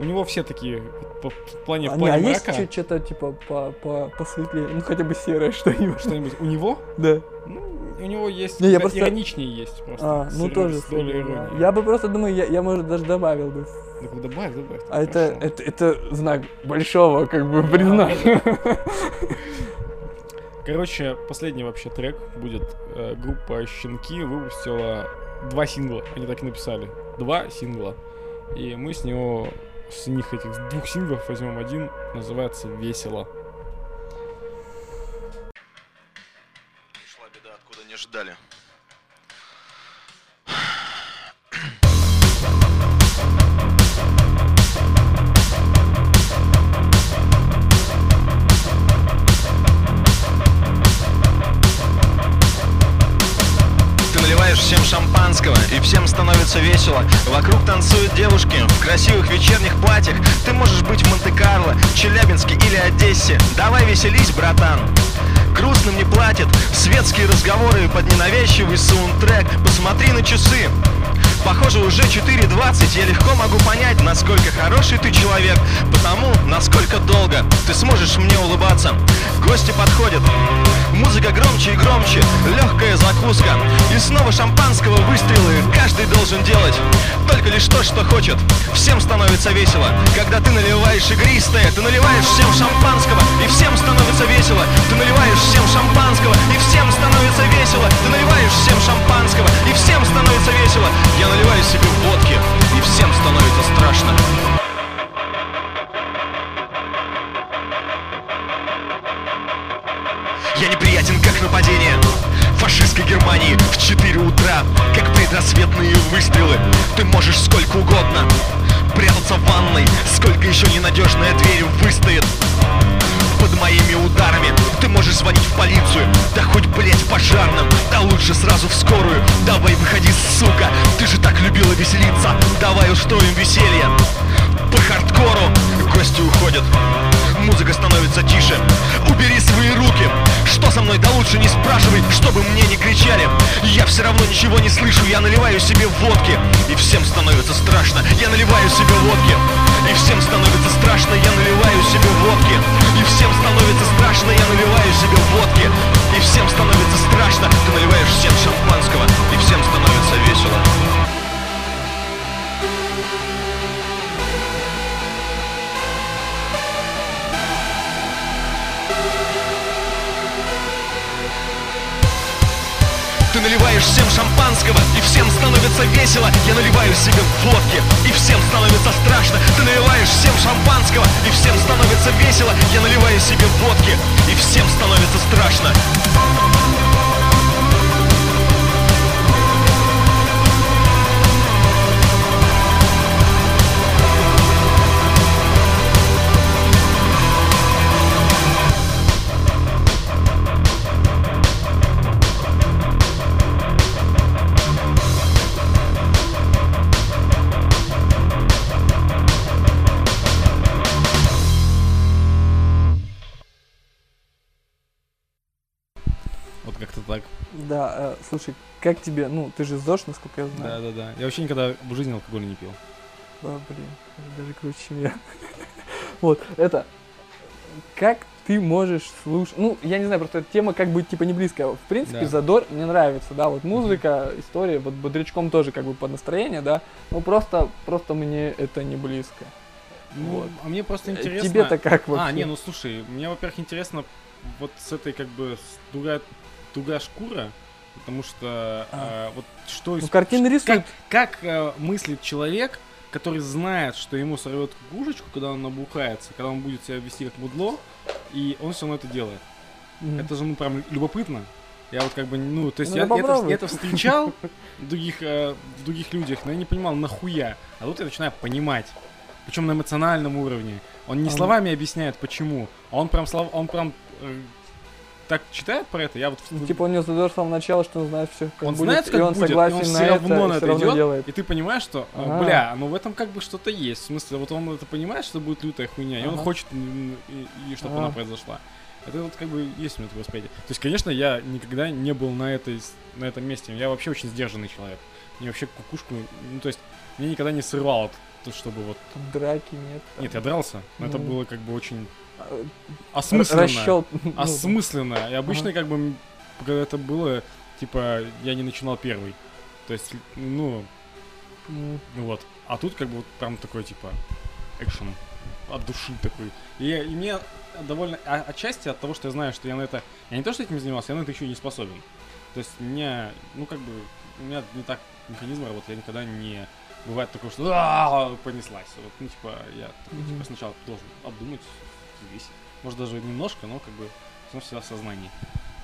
У него все такие по- в плане, в А, не, плане а есть мрака. что-то типа по, по, посветлее? Ну, хотя бы серое что-нибудь. Что-нибудь у него? Да. Ну, у него есть. Не, я просто- Ироничнее есть просто. А, ну тоже да. Я бы просто думаю, я, я может, даже добавил бы. Вот добавь, добавь. А это, это, это знак большого, как бы, признания. Короче, последний вообще трек будет. э, группа Щенки выпустила два сингла. Они так и написали. Два сингла. И мы с него, с них этих двух синглов возьмем один. Называется «Весело». Пришла беда, откуда не ждали. Шампанского, и всем становится весело. Вокруг танцуют девушки в красивых вечерних платьях. Ты можешь быть в Монте-Карло, Челябинске или Одессе. Давай веселись, братан. Грустным не платят. Светские разговоры под ненавязчивый саундтрек. Посмотри на часы Похоже, уже 4.20 Я легко могу понять, насколько хороший ты человек Потому, насколько долго ты сможешь мне улыбаться. Гости подходят. Музыка громче и громче Легкая закуска. И снова шампанского выстрелы Каждый должен делать. Только лишь то, что хочет. Всем становится весело. Когда ты наливаешь игристое Ты наливаешь всем шампанского И всем становится весело. Ты наливаешь всем шампанского И всем становится весело. Ты наливаешь всем шампанского И всем становится весело Я наливаю себе водки И всем становится страшно. Я неприятен, как нападение фашистской Германии. В 4 утра Как предрассветные выстрелы. Ты можешь сколько угодно Прятаться в ванной Сколько еще ненадежная дверь выстоит под моими ударами. Ты можешь звонить в полицию Да хоть, блять, пожарным. Да лучше сразу в скорую. Давай выходи, сука. Ты же так любила веселиться. Давай устроим веселье. По хардкору Гости уходят Музыка становится тише. Убери свои руки. Что со мной? Да лучше не спрашивай Чтобы мне не кричали. Я все равно ничего не слышу. Я наливаю себе водки. И всем становится страшно. Я наливаю себе водки. И всем становится страшно. Я наливаю себе водки. И всем становится страшно. Я наливаю себе водки. И всем становится страшно. Ты наливаешь всем шампанского. И всем становится весело наливаешь всем шампанского, и всем становится весело. Я наливаю себе водки, и всем становится страшно. Ты наливаешь всем шампанского, и всем становится весело. Я наливаю себе водки, и всем становится страшно слушай, как тебе, ну, ты же ЗОЖ, насколько я знаю. Да, да, да. Я вообще никогда в жизни алкоголь не пил. А, блин, даже круче, чем я. Вот, это, как ты можешь слушать, ну, я не знаю, просто эта тема как бы типа не близкая. В принципе, Да. задор мне нравится, да, вот музыка, история, вот бодрячком тоже как бы под настроение, да, но просто, просто мне это не близко. Ну, Вот. а мне просто Э, интересно... тебе-то как А, вообще? не, ну слушай, мне, во-первых, интересно вот с этой как бы с тугая, тугая шкура, потому что э, вот что... Ну, картины рисуют. Как, как, э, мыслит человек, который знает, что ему сорвет кукушечку, когда он набухается, когда он будет себя вести как мудло, и он все равно это делает. Мгм. Это же, ну, прям любопытно. Я вот как бы, ну, то есть Ну, я, я это, я это встречал в других, э, в других людях, но я не понимал, нахуя. А тут я начинаю понимать. Причем на эмоциональном уровне. Он не А, словами объясняет, почему. А он прям слов, он прям э, так читает про это. Я вот Типа у него задор с самого начала, что он знает все, как он будет, знает, и как он будет, согласен и он на все это, равно и на это равно идет, делает. и ты понимаешь, что, э, Ага. бля, ну в этом как бы что-то есть. В смысле, вот он это понимает, что будет лютая хуйня, и он Ага. хочет, м, и, чтобы Ага. она произошла. Это вот как бы есть у меня такое восприятие. То есть, конечно, я никогда не был на, этой, на этом месте. Я вообще очень сдержанный человек. Мне вообще кукушку, ну то есть, мне никогда не срывало то, чтобы вот... Тут драки нет. там. Нет, я дрался, но это Ну. было как бы очень А, осмысленно. расчёт, да. Осмысленно. И обычно как бы, когда это было, типа, я не начинал первый. То есть, ну, ну вот. А тут как бы вот прям такой, типа, экшен от души такой. И, и мне довольно... а- отчасти от того, что я знаю, что я на это... Я не то, что этим занимался, я на это еще и не способен. То есть мне, ну как бы, у меня не так механизм работает, я никогда не... Бывает такое, что «А, понеслась. Вот, ну, типа, я такой, типа, сначала должен обдумать, взвесить. Может, даже немножко, но как бы все всегда в сознании.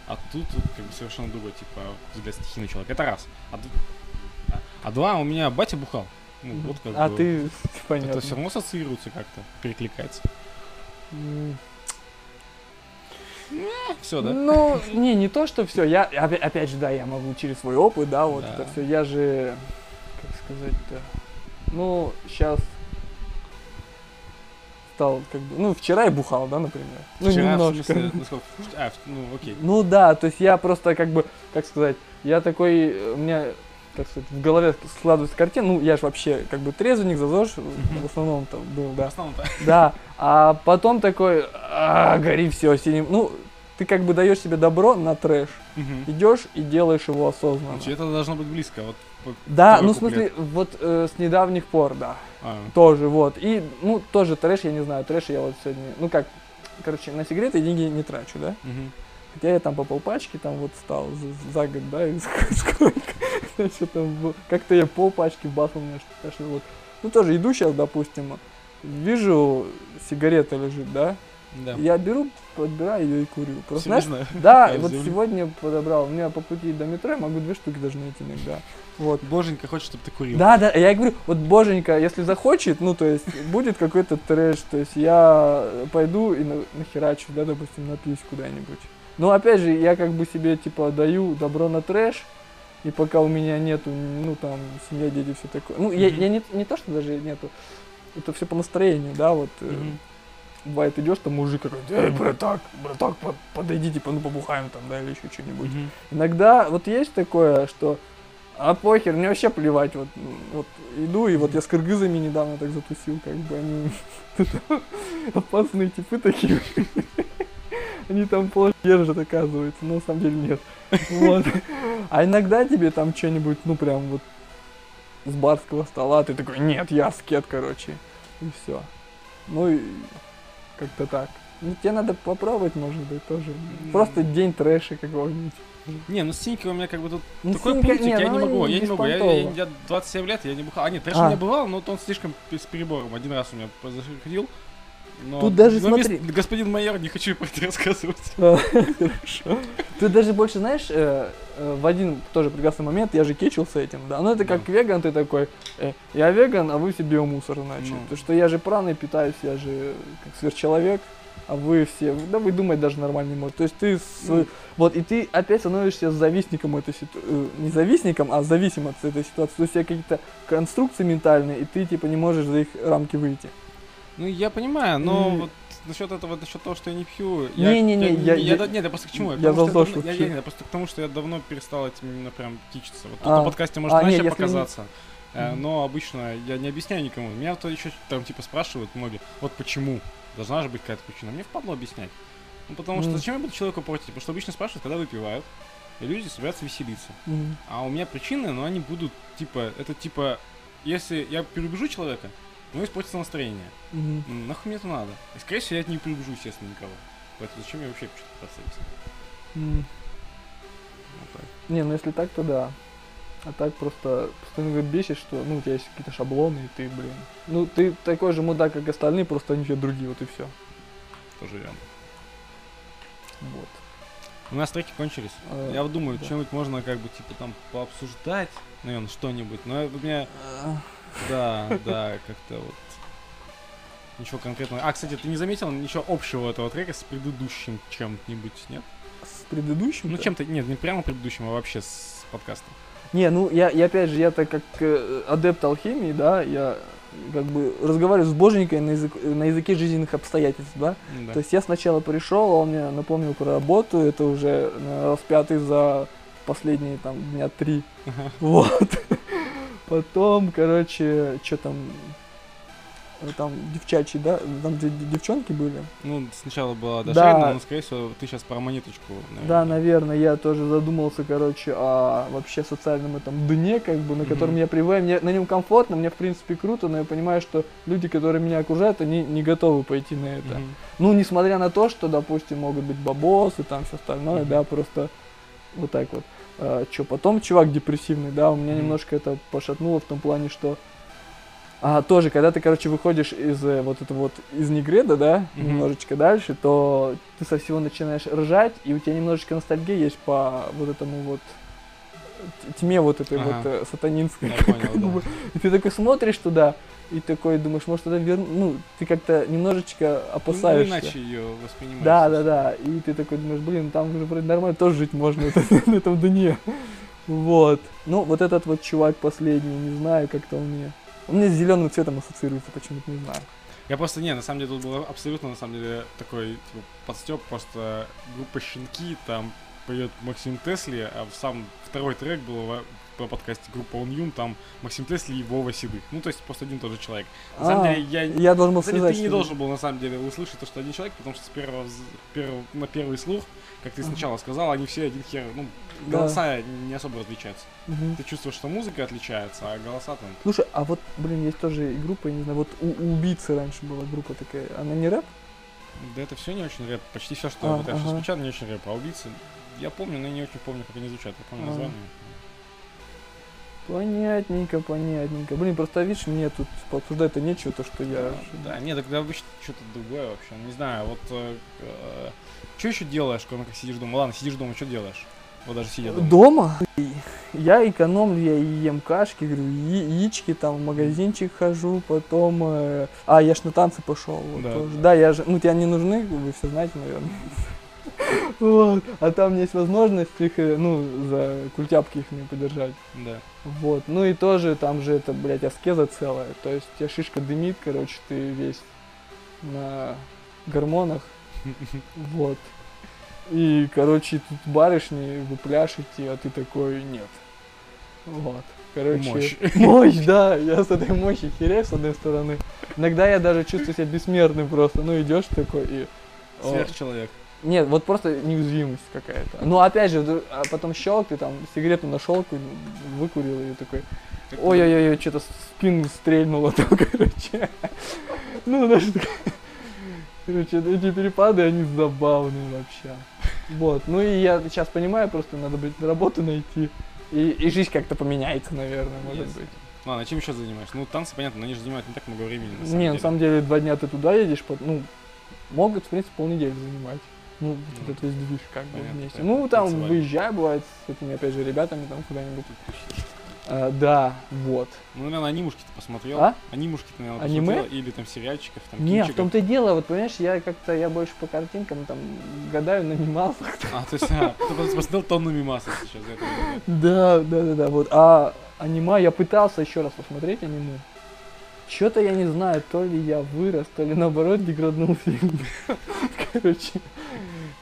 А тут, как бы совершенно другой, типа, взгляд стихийный человек. Это раз. А, а- а два, у меня батя бухал. Ну, вот как А бы ты, понятно. Это все равно ассоциируется как-то, перекликается. Все, да? Ну, не, не то, что все. Я, опя- опять же, да, я могу через свой опыт, да, вот Да. это все. Я же, сказать-то, Ну, сейчас стал как бы... Ну, вчера я бухал, да, например? Ну, Вчера, в немножко. смысле, ну, сколько? А, ну, окей. Ну да, то есть я просто как бы, как сказать, я такой, у меня, как сказать, в голове складывается картина, ну я же вообще как бы трезвенник, зазож, в основном там был, да. В основном-то. Да, а потом такой, а, гори все синим, ну, ты как бы даешь себе добро на трэш, Мгм. идешь и делаешь его осознанно. Значит, это должно быть близко. Вот, по- Да, ну в смысле, вот э, с недавних пор, да. А. Тоже, вот. И, ну, тоже трэш, я не знаю, трэш я вот сегодня, ну как, короче, на сигареты деньги не трачу, да? Мгм. Хотя я там по полпачки там вот стал за, за год, да, и сколько, значит, там, как-то я полпачки бахнул, мне что-то, что вот. Ну, тоже иду сейчас, допустим, вижу, сигарета лежит, да, Да. я беру, подбираю ее и курю. Просто, Себе знаешь, да, Я вот сегодня подобрал, у меня по пути до метро я могу две штуки даже найти иногда. Вот. Боженька хочет, чтобы ты курил. Да, да, я и говорю, вот боженька, если захочет, ну, то есть, будет какой-то трэш, то есть, я пойду и на, нахерачу, да, допустим, напьюсь куда-нибудь. Но, опять же, я как бы себе, типа, даю добро на трэш, и пока у меня нету, ну, там, семья, дети, все такое. Ну, я, Мгм. я не, не то, что даже нету, это все по настроению, да, вот. Мгм. Бывает, идешь, там мужик какой-то, эй, братак, братак, под- подойди, типа, ну, побухаем там, да, или еще что-нибудь. Мгм. Иногда вот есть такое, что а похер, мне вообще плевать, вот, м, вот иду, и вот я с кыргызами недавно так затусил, как бы они опасные типы такие. Они там пол держат, оказывается, но на самом деле нет. Вот. А иногда тебе там что-нибудь, ну прям вот с барского стола, ты такой, нет, я скет, короче. И все. Ну и как-то так. Ну, тебе надо попробовать, может быть, тоже. Просто день трэша какого-нибудь. Не, ну с синькой у меня как бы тут Ну, такой синька- пунктик, не, я ну, не могу, не я не могу. Я, беспонтово. я- я 27 лет, я не бухал. А, нет, трэш А. у меня бывал, но вот он слишком с перебором. Один раз у меня заходил. Но, Тут даже но мисс- смотри. господин майор, не хочу про это рассказывать. Хорошо. Ты даже больше знаешь, э, э, в один тоже прекрасный момент я же кечил с этим, да. Ну это как веган, ты такой, э, я веган, а вы все биомусор, значит. Ну. Потому что я же праной питаюсь, я же как сверхчеловек, а вы все, да вы думать даже нормально не можете. То есть ты с, Ну. вот и ты опять становишься завистником этой ситуации, не завистником, а зависимым от этой ситуации. То есть у тебя какие-то конструкции ментальные, и ты типа не можешь за их рамки выйти. Ну, я понимаю, но И- вот насчет этого, насчет того, что я не пью, я, Не-не-не, я, я- я- да- нет, я просто к чему? я потому за что я, вообще. я- я просто к тому, что я давно перестал этим именно прям кичиться. Вот тут А. на подкасте может А, не, иначе если не- показаться. э, Мгм. Но обычно я не объясняю никому. Меня то еще там типа спрашивают многие, вот почему? Должна же быть какая-то причина. Мне впадло объяснять. Ну потому что Мгм. зачем я буду человеку портить? Потому что обычно спрашивают, когда выпивают, и люди собираются веселиться. Мгм. А у меня причины, но они будут типа, это типа, если я перебежу человека, у него испортится настроение. Ну, Нахуй мне это надо? И, скорее всего, я это не перебежу, естественно, никого. Поэтому зачем я вообще что-то. Вот так. Не, ну если так, то да. А так просто постоянно бесишь, что ну у тебя есть какие-то шаблоны, и ты, блин. Ну ты такой же мудак, как остальные, просто они все другие, вот и все. Тоже верно. Вот. У нас треки кончились. Э, я вот думаю, да. что-нибудь можно как бы типа там пообсуждать, наверное, что-нибудь. Но у меня, Э, да, да, как-то вот ничего конкретного. А, кстати, ты не заметил ничего общего этого трека с предыдущим чем-нибудь, нет? С предыдущим? Ну чем-то, нет, не прямо предыдущим, а вообще с подкастом. Не, ну я, я опять же, я так как э, адепт алхимии, да, я как бы разговариваю с боженькой на, язык, на языке жизненных обстоятельств, да. Да. То есть я сначала пришел, он мне напомнил про работу, это уже наверное, раз пятый за последние там дня три. Ага. Вот. Потом, короче, что там, э, там девчачьи, да, там где девчонки были. Ну, сначала была Да. Дашайна, но, скорее всего, ты сейчас про монеточку, наверное. Да, наверное, я тоже задумался, короче, о вообще социальном этом дне, как бы, на Мгм. котором я привык. Мне на нем комфортно, мне в принципе круто, но я понимаю, что люди, которые меня окружают, они не готовы пойти на это. Мгм. Ну, несмотря на то, что, допустим, могут быть бабосы, там все остальное, Мгм. да, просто вот так вот. Что потом чувак депрессивный, да, у меня Мгм. немножко это пошатнуло в том плане, что а, тоже, когда ты, короче, выходишь из э, вот этого вот, из Негреда, да, Мгм. немножечко дальше, то ты со всего начинаешь ржать, и у тебя немножечко ностальгия есть по вот этому вот тьме вот этой Ага. вот э, сатанинской. Я понял, да. бы. И ты такой смотришь туда, и такой думаешь, может это верну, ну, ты как-то немножечко Ну, опасаешься. иначе ее воспринимаешь. Да, да, да. И ты такой думаешь, блин, там уже вроде нормально тоже жить можно на этом дне. Вот. Ну, вот этот вот чувак последний, не знаю, как-то он мне Он мне с зеленым цветом ассоциируется, почему-то не знаю. Я просто, не, на самом деле, тут был абсолютно, на самом деле, такой, типа, подстеп, просто группа «Щенки», там поет Максим Тесли, а в сам второй трек был по подкасте группа Он Юн, там Максим Тесли и Вова Седых. Ну, то есть просто один и тот же человек. На самом А, деле, я... я должен был связать Ты не должен был, на самом деле, услышать то, что один человек, потому что с первого, вз- перв- на первый слух, как ты сначала сказал, они все один хер, ну, Да. голоса не особо различаются. Мгм. Ты чувствуешь, что музыка отличается, а голоса там... Слушай, а вот, блин, есть тоже группа, я не знаю, вот у, у убийцы раньше была группа такая, она не рэп? Да это все не очень рэп. Почти все, что А, вот я сейчас ага. включал, не очень рэп. А убийцы, я помню, но я не очень помню, как они звучат. Я помню А. название. Понятненько, понятненько. Блин, просто видишь, мне тут обсуждать-то нечего, то, что я... Да, нет, тогда обычно что-то другое вообще. Не знаю, вот что еще делаешь, кроме как сидишь дома? Ладно, сидишь дома, что делаешь? Вот даже сидя дома. Дома? Я экономлю, я и ем кашки, говорю, яички, там, в магазинчик хожу, потом... э, А, я ж на танцы пошел. Вот, Да. тоже. да, я же... Ну, тебе они нужны, вы все знаете, наверное. Вот. А там есть возможность их, э, ну, за культяпки их не подержать. Да. Вот. Ну и тоже там же это, блядь, аскеза целая. То есть тебя шишка дымит, короче, ты весь на гормонах. Вот. И, короче, тут барышни, вы пляшете, а ты такой, нет. Вот. Короче, Мощь. мощь, да, я с этой мощи херею, с одной стороны. Иногда я даже чувствую себя бессмертным просто. Ну, идешь такой и... о, Сверхчеловек. Нет, вот просто неуязвимость какая-то. Ну, опять же, а потом щелк, ты там сигарету нашел, выкурил и такой, ой-ой-ой, что-то спину стрельнуло там, короче. Ну, даже Короче, эти перепады, они забавные вообще. Вот, ну и я сейчас понимаю, просто надо будет работу найти. И, и жизнь как-то поменяется, наверное, может Ясно. быть. Ладно, а чем еще занимаешься? Ну, танцы, понятно, но они же занимают не так много времени, на самом Не, деле. на самом деле, два дня ты туда едешь, ну, могут, в принципе, полнедели занимать. Ну, вот Ну, этот весь движ как бы вместе. Ну, там Танцевать. выезжай, бывает, с этими, опять же, ребятами там куда-нибудь. А, да, вот. Ну, наверное, анимушки-то посмотрел. А? Анимушки-то, наверное, Аниме? посмотрел. Или там сериальчиков, там Не, в том-то и дело, вот понимаешь, я как-то, я больше по картинкам там гадаю на мимасах. А, то есть, а, ты посмотрел тонну мимасов сейчас. Да, да, да, да, вот. А аниме, я пытался еще раз посмотреть аниме. Что-то я не знаю, то ли я вырос, то ли наоборот деграднул фильм. Короче,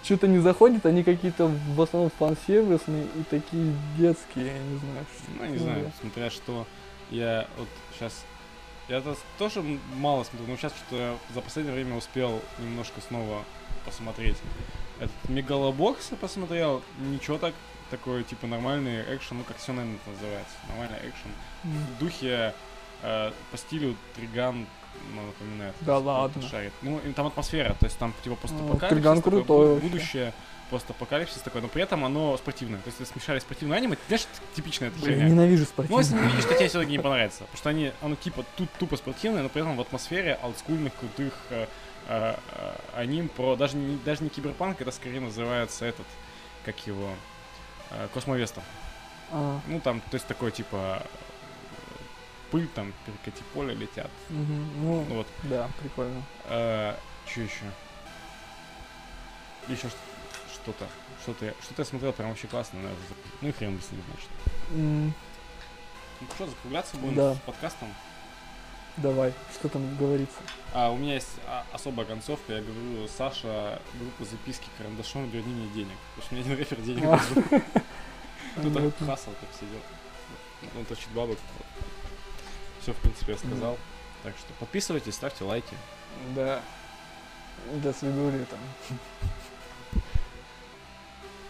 что-то не заходит, они какие-то в основном фан-сервисные и такие детские, я не знаю. Ну, не что знаю, за- смотря что. Я вот сейчас... Я то- тоже мало смотрю, но сейчас что-то я за последнее время успел немножко снова посмотреть. Этот Мегалобокс я посмотрел, ничего так, такой, типа, нормальный экшен, ну, как все, наверное, это называется, нормальный экшен. М. В духе, э, по стилю Триган, напоминает. Да если ладно. шарит. Ну, и там атмосфера, то есть там, типа, постапокалипсис, такое крутой будущее, постапокалипсис такой, но при этом оно спортивное. То есть, если смешали спортивное аниме, знаешь, типичная эта херня. ненавижу Ну, если спортивные. не видишь, то тебе все-таки не понравится. Потому что они, оно типа тут тупо спортивное, но при этом в атмосфере олдскульных, крутых э, э, э, аним про... Даже не, даже не киберпанк, это скорее называется этот, как его, э, Космовеста. А, Ну, там, то есть такой, типа, пыль там, перекати поле летят. мгм, ну, Ну, вот. да, прикольно. что еще? Еще что-то. Что-то я, что-то я смотрел прям вообще классно. наверное, за- Ну и хрен бы с ним, значит. М, Ну что, закругляться будем Да. с подкастом? Давай, что там говорится? А, у меня есть а, особая концовка, я говорю, Саша, группа записки карандашом, верни мне денег. Потому что мне один рэпер денег А. так Понятно. хасл так сидел. Он точит бабок. Все, в принципе, я сказал. Так что подписывайтесь, ставьте лайки. Да. До свидули там.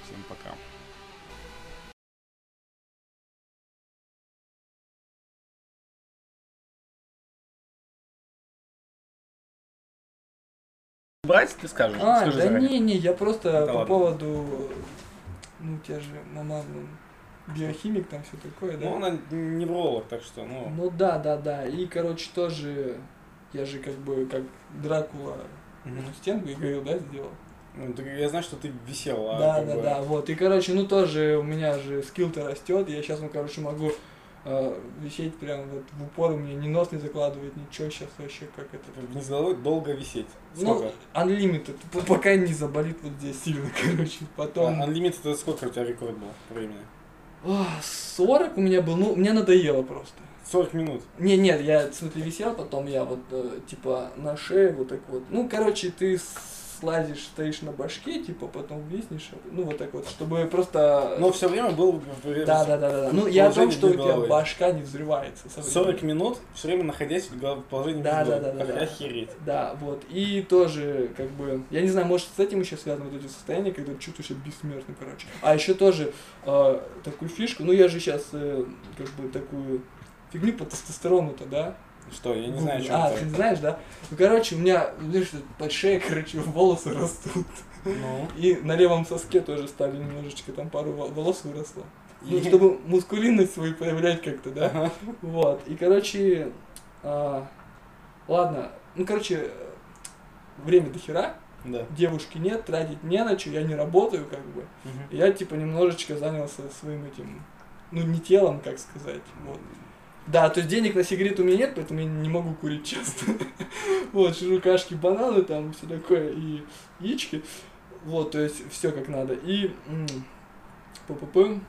Всем пока. Брать, ты скажешь? А, Скажи да заранее. не, не, я просто Да по ладно. поводу, ну, у тебя же мама, ну, биохимик, там все такое, да? Ну, она невролог, так что, ну... Ну да, да, да. И, короче, тоже я же как бы как Дракула ну, стенку и говорил, да, сделал? Ну, ты- я знаю, что ты висел, а да, да, бы- да, вот. И, короче, ну тоже у меня же скилл-то растет. Я сейчас, ну, короче, могу э, висеть прям вот в упор, у меня ни нос не закладывает, ничего сейчас вообще как это. Не головой долго висеть. Ну, Сколько? unlimited, п- пока не заболит вот здесь сильно, короче. Потом... А, Unlimited это сколько у тебя рекорд был времени? Ах, 40 у меня был, ну, мне надоело просто. 40 минут. Не, нет, я, в смысле, висел, потом я вот, э, типа, на шее вот так вот. Ну, короче, ты слазишь, стоишь на башке, типа, потом виснешь, ну, вот так вот, чтобы просто... Но все время был Да, да, да, да. Ну, я о том, что у тебя башка не взрывается. со временем. 40 минут все время находясь в положении Да, да, да, да. Охереть. Да, вот. И тоже, как бы, я не знаю, может с этим еще связано вот эти состояния, когда ты чувствуешь себя бессмертным, короче. А еще тоже э, такую фишку, ну я же сейчас как бы такую фигню по тестостерону-то, да? Что, я не знаю, о чем А, это. ты знаешь, да? Ну, короче, у меня, видишь, под шеей, короче, волосы растут. Ну. И на левом соске тоже стали немножечко, там пару вол- волос выросло. Ну, чтобы мускулинность свою проявлять как-то, да? Ага. Вот. И, короче, а, ладно, ну, короче, время до хера, Да. девушки нет, тратить не на что, я не работаю, как бы. Мгм. Я, типа, немножечко занялся своим этим, ну, не телом, как сказать, вот. Да, то есть денег на сигарету у меня нет, поэтому я не могу курить часто. Вот, жру кашки, бананы, там, все такое, и яички. Вот, то есть все как надо. И п-п-п.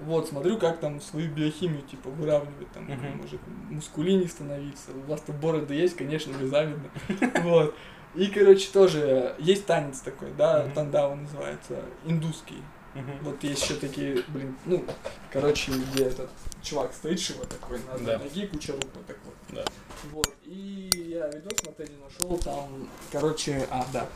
Вот, смотрю, как там свою биохимию, типа, выравнивать, там, Мгм. может, мускулиней становиться. У вас-то бороды есть, конечно, мне завидно. Вот. И, короче, тоже есть танец такой, да, Мгм. тандава называется, индусский. Мгм. Вот есть еще такие, блин, ну, короче, где этот чувак стоит шиво такой, на одной Да. ноге, куча рук вот так вот. Да. Вот, и я видос смотрели, нашел там, короче, а, да.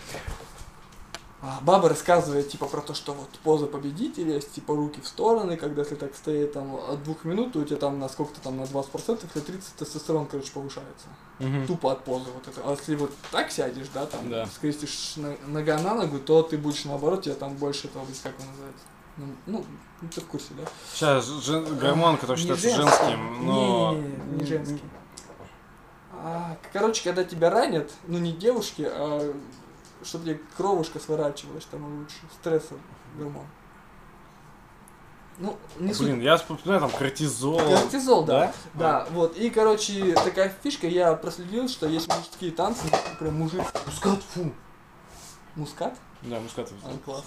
А, Баба рассказывает, типа, про то, что вот поза победителя, есть, типа, руки в стороны, когда если так стоит, там, от двух минут, то у тебя там на сколько-то там, на 20% или 30 тестостерон, короче, повышается. Мгм. Тупо от позы вот это. А если вот так сядешь, да, там, Да. скрестишь на- нога на ногу, то ты будешь наоборот, тебе там больше этого, как он называется. Ну, ну, ну, ты в курсе, да? Сейчас жен- гормон, который считается женский. женским, но... Не, не, не, не женский. А, короче, когда тебя ранят, ну не девушки, а чтобы тебе кровушка сворачивалась, там лучше. Стрессовый гормон. Ну, не суть. Блин, я вспоминаю там кортизол. Кортизол, да. Да? Да, вот. И, короче, такая фишка, я проследил, что есть мужские танцы, прям мужик. Мускат, фу. Мускат? Да, мускат. А, класс.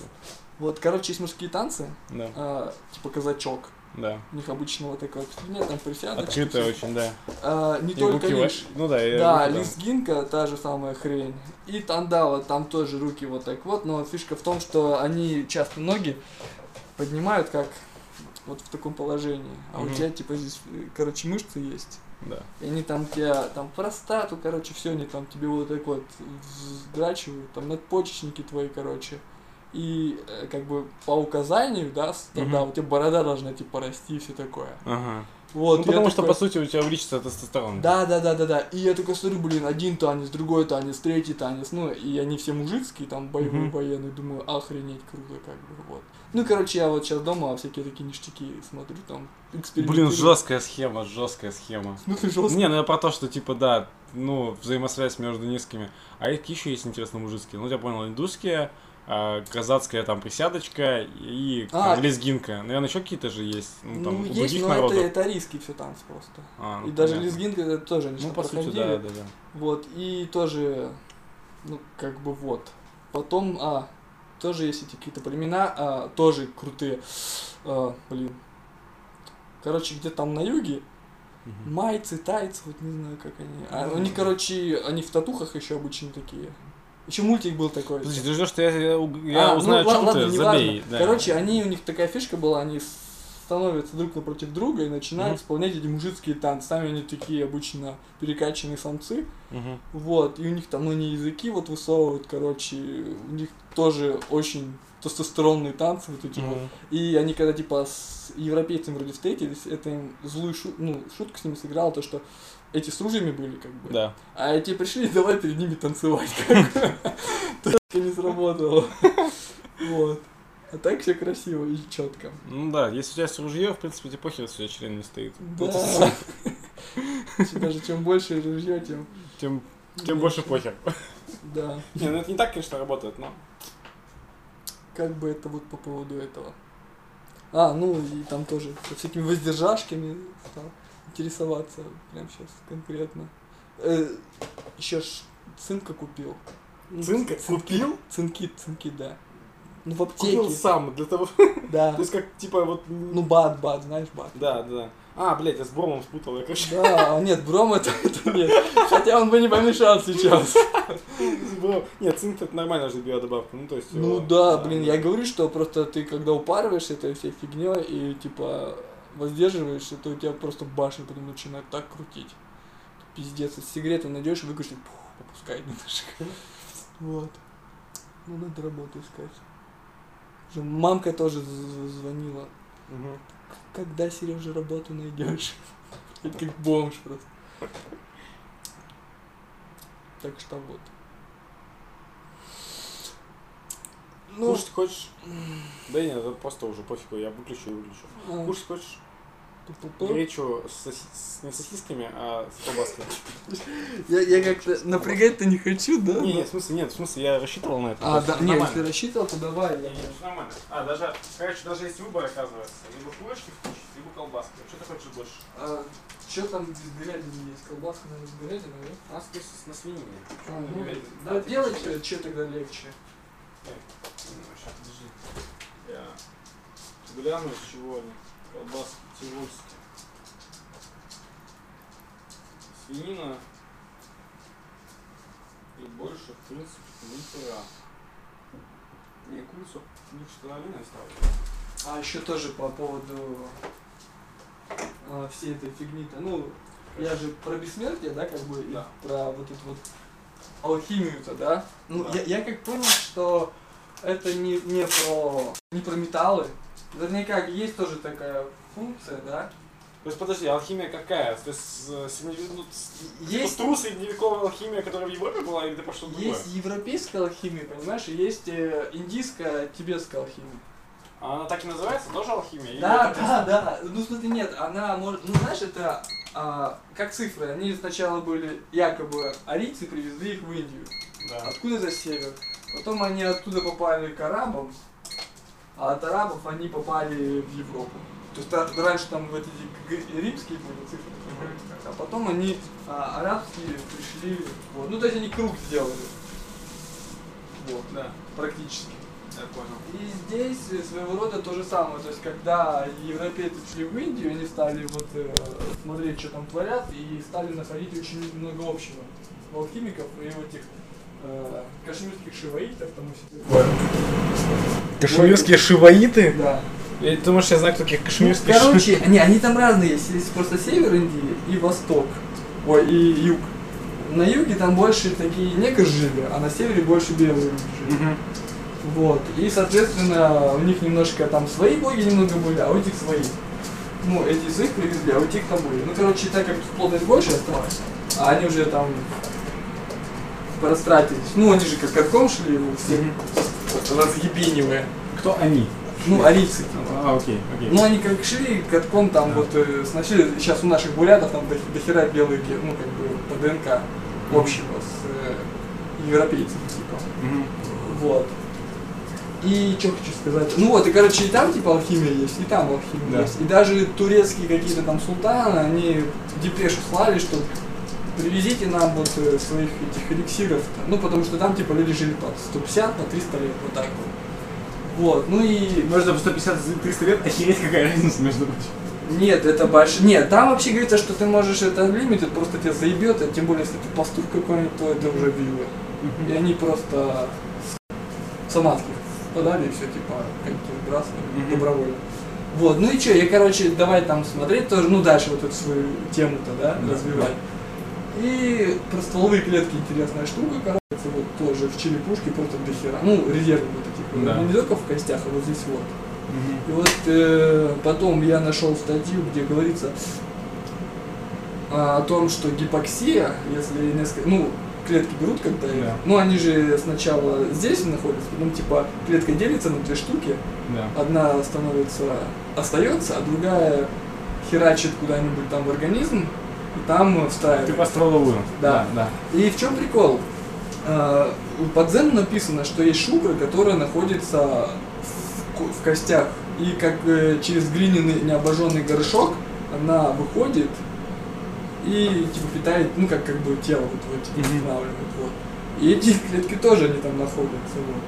Вот, короче, есть мужские танцы, Да, а, типа казачок. Да. У них обычно вот такая вот фигня, там присядочки. Открытая очень, да. А, не И только руки лишь. Ну да, и Да, руки лезгинка, та же самая хрень. И тандава, там тоже руки вот так вот, но фишка в том, что они часто ноги поднимают как вот в таком положении. А у Мгм. тебя типа здесь, короче, мышцы есть. Да. И они там тебя, там простату, короче, все они там тебе вот так вот вздрачивают, там надпочечники твои, короче. И э, как бы по указанию, да, тогда Мгм. у тебя борода должна типа расти и все такое. Ага. Вот, ну, потому что, такой- по сути, у тебя увеличится тестостерон. да, да, да, да, да. И я такой смотрю, блин, один танец, другой танец, третий танец. Ну, и они все мужицкие, там, боевые, Мгм. военные. Думаю, охренеть, круто, как бы, вот. Ну, короче, я вот сейчас дома всякие такие ништяки смотрю, там, Блин, жесткая схема, жесткая схема. Ну, ты жестко. Не, ну я про то, что типа да, ну, взаимосвязь между низкими. А какие еще есть интересно мужицкие? Ну, я понял, индусские, а, казацкая там присядочка и А. лезгинка. Наверное, еще какие-то же есть. Ну, там, Ну, у есть, но народов. это, это арийские все танцы просто. А, ну, и даже понятно. лезгинка это тоже они Ну, по сути, да, да, да. Вот, и тоже, ну, как бы вот. Потом, а, тоже есть эти какие-то племена, а, тоже крутые. А, блин. Короче, где там на юге, майцы, тайцы, вот не знаю, как они. А, у них, короче, они в татухах еще обычно такие. Еще мультик был такой. Подожди, ты ждешь, что я, я, А, узнаю, ну, что ладно, ты, забей. да. Короче, они, у них такая фишка была, они становятся друг напротив друга и начинают Мгм. исполнять эти мужицкие танцы. Сами они такие обычно перекачанные самцы. Мгм. Вот, и у них там, ну, не языки вот высовывают, короче, у них тоже очень тестостеронные танцы вот эти вот. Мгм. И они когда, типа, с европейцами вроде встретились, это им злую шу- ну, шутку с ними сыграла, то, что эти с ружьями были, как бы. Да. А эти пришли, давай перед ними танцевать, как. Так не сработало. Вот. А так все красиво и четко. Ну да, если у тебя есть ружье, в принципе, тебе похер, если у тебя член не стоит. Да. Даже чем больше ружье, тем... Тем, тем больше похер. Да. Не, ну это не так, конечно, работает, но... Как бы это вот по поводу этого. А, ну и там тоже со всякими воздержашками стал интересоваться прям сейчас конкретно. еще ж цинка купил. Ну, Цинка? Купил? Цинки, цинки, да. Ну в аптеке. Купил сам, для того... Да. То есть как, типа, вот... Ну бат, бат, знаешь, бат. Да, да. А, блядь, я с Бромом спутал, я, короче. Да, нет, бром это, это нет. Хотя он бы не помешал сейчас. Бром. Нет, цинк это нормально же биодобавка, ну то есть... Ну его- да, блин, я говорю, что просто ты когда упарываешь этой всей фигней и типа воздерживаешь, это у тебя просто башня потом начинает так крутить. Пиздец, из сигареты найдешь, выкрутишь, пух, попускает немножко. Вот. Ну надо работу искать. Мамка тоже звонила. Мгм. Когда, Сережа, работу найдешь? Это как бомж просто. Так что вот. Ну, Кушать хочешь? Да нет, это просто уже пофигу, я выключу и выключу. А. Кушать хочешь? Гречу с, с- не сосисками, а с колбаской. Я, я как-то напрягать-то не хочу, да? Не, не, в смысле, нет, в смысле, я рассчитывал на это. А, да, не, если рассчитывал, то давай. Не, не, нормально. А, даже, короче, даже есть выбор, оказывается. Либо курочки включить, либо колбаски. Что ты хочешь больше? А, что там без говядины есть? Колбаска, наверное, с говядиной, да? У нас здесь на свинине. А, Не ну, говядина. да, делайте, что тогда легче. Сейчас, подожди. Я гляну, из чего они. Колбаски тивольские. Свинина. И больше, в принципе, ни хера. Не, курицу, что нормально ставят. А еще тоже по поводу а, всей этой фигни-то. Ну, я же про бессмертие, да, как бы, и Да. про вот эту вот алхимию-то, да? Ну, Да. я, я как понял, что это не, не про не про металлы. Вернее, как есть тоже такая функция, да? То есть, подожди, алхимия какая? То есть, э, средневе- ну, Есть- тру средневековая алхимия, которая в Европе была, или ты по что другое? Есть европейская алхимия, понимаешь, и есть э, индийская, тибетская алхимия. А она так и называется? Тоже алхимия? Да, да, да. Ну, смотри, нет, она может... Ну, знаешь, это а, как цифры. Они сначала были якобы арийцы, привезли их в Индию. Да. Откуда за север? Потом они оттуда попали к арабам, а от арабов они попали в Европу. То есть раньше там вот эти римские были цифры, а потом они а, арабские пришли. Вот. Ну, то есть они круг сделали. Вот, Да. практически. Я понял. И здесь своего рода то же самое. То есть, когда европейцы шли в Индию, они стали вот э, смотреть, что там творят, и стали находить очень много общего. У алхимиков и у этих э, кашмирских шиваитов, там все такое. Кашмирские шиваиты? Да. И ты думаешь, я знаю, кто таких Ну, кашмирских короче, не, они там разные есть. Есть просто север Индии и восток. Ой, и юг. На юге там больше такие негры жили, а на севере больше белые жили. Мгм. Вот. И, соответственно, у них немножко там свои боги немного были, а у этих свои. Ну, эти своих привезли, а у тех там были. Ну, короче, так как плотность больше осталась, а они уже там порастратились. Ну, они же как катком шли, вот, все разъебенивая. Кто они? Ну, арийцы. А, окей, окей. Ну, они как шли катком там вот э, сначала, сейчас у наших бурятов там до, хера белые, ну, как бы по ДНК общего с э, европейцами, типа. Мгм. Вот. И что хочу сказать? Ну вот, и короче, и там типа алхимия есть, и там алхимия Да. есть. И даже турецкие какие-то там султаны, они депешу слали, что привезите нам вот э, своих этих эликсиров. Ну, потому что там типа люди жили по 150, по 300 лет, вот так вот. Вот, ну и... Можно по 150-300 лет, охереть какая разница между прочим. Нет, это больше... Нет, там вообще говорится, что ты можешь это лимитед, просто тебя заебет, а тем более, если ты пастух какой-нибудь, то это уже виллы. И они просто с самадских подали и все, типа, выбрасывали Мгм. добровольно. Вот, ну и что, я, короче, давай там смотреть тоже, ну дальше вот эту свою тему-то, да, Да, развивать. И про стволовые клетки интересная штука, короче, тоже в черепушке просто до хера. Ну, резервы вот эти, Да. не только в костях, а вот здесь вот. И вот э, потом я нашел статью, где говорится о том, что гипоксия, если несколько, ну, клетки берут когда их, Да. ну, они же сначала здесь находятся, потом, типа, клетка делится на две штуки, Да. одна становится, остается, а другая херачит куда-нибудь там в организм, и там встраивает. Ты по стволовую. Да. да. И в чем прикол? А, По дзену написано, что есть шукра, которая находится в, в костях. И как э, через глиняный необожженный горшок она выходит и типа питает, ну как как бы тело вот, вот типа, восстанавливает, вот. И эти клетки тоже они там находятся. Вот.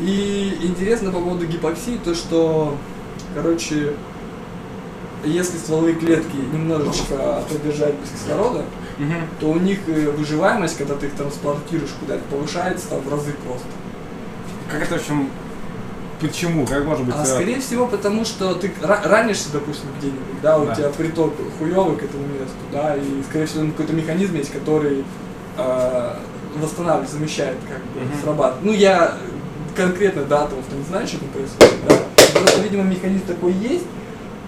И интересно по поводу гипоксии, то что, короче, если стволовые клетки немножечко поддержать без кислорода, то у них э, выживаемость, когда ты их транспортируешь куда-то, повышается там в разы просто. Как это в общем... Почему? Как может быть? А скорее всего потому, что ты ра- ранишься, допустим, где-нибудь, да, у Да. тебя приток хуёвый к этому месту, да, и скорее всего какой-то механизм есть, который э, восстанавливает, замещает, как бы, Мгм. срабатывает. Ну, я конкретно датумов-то не знаю, что там происходит, да. Просто, видимо, механизм такой есть,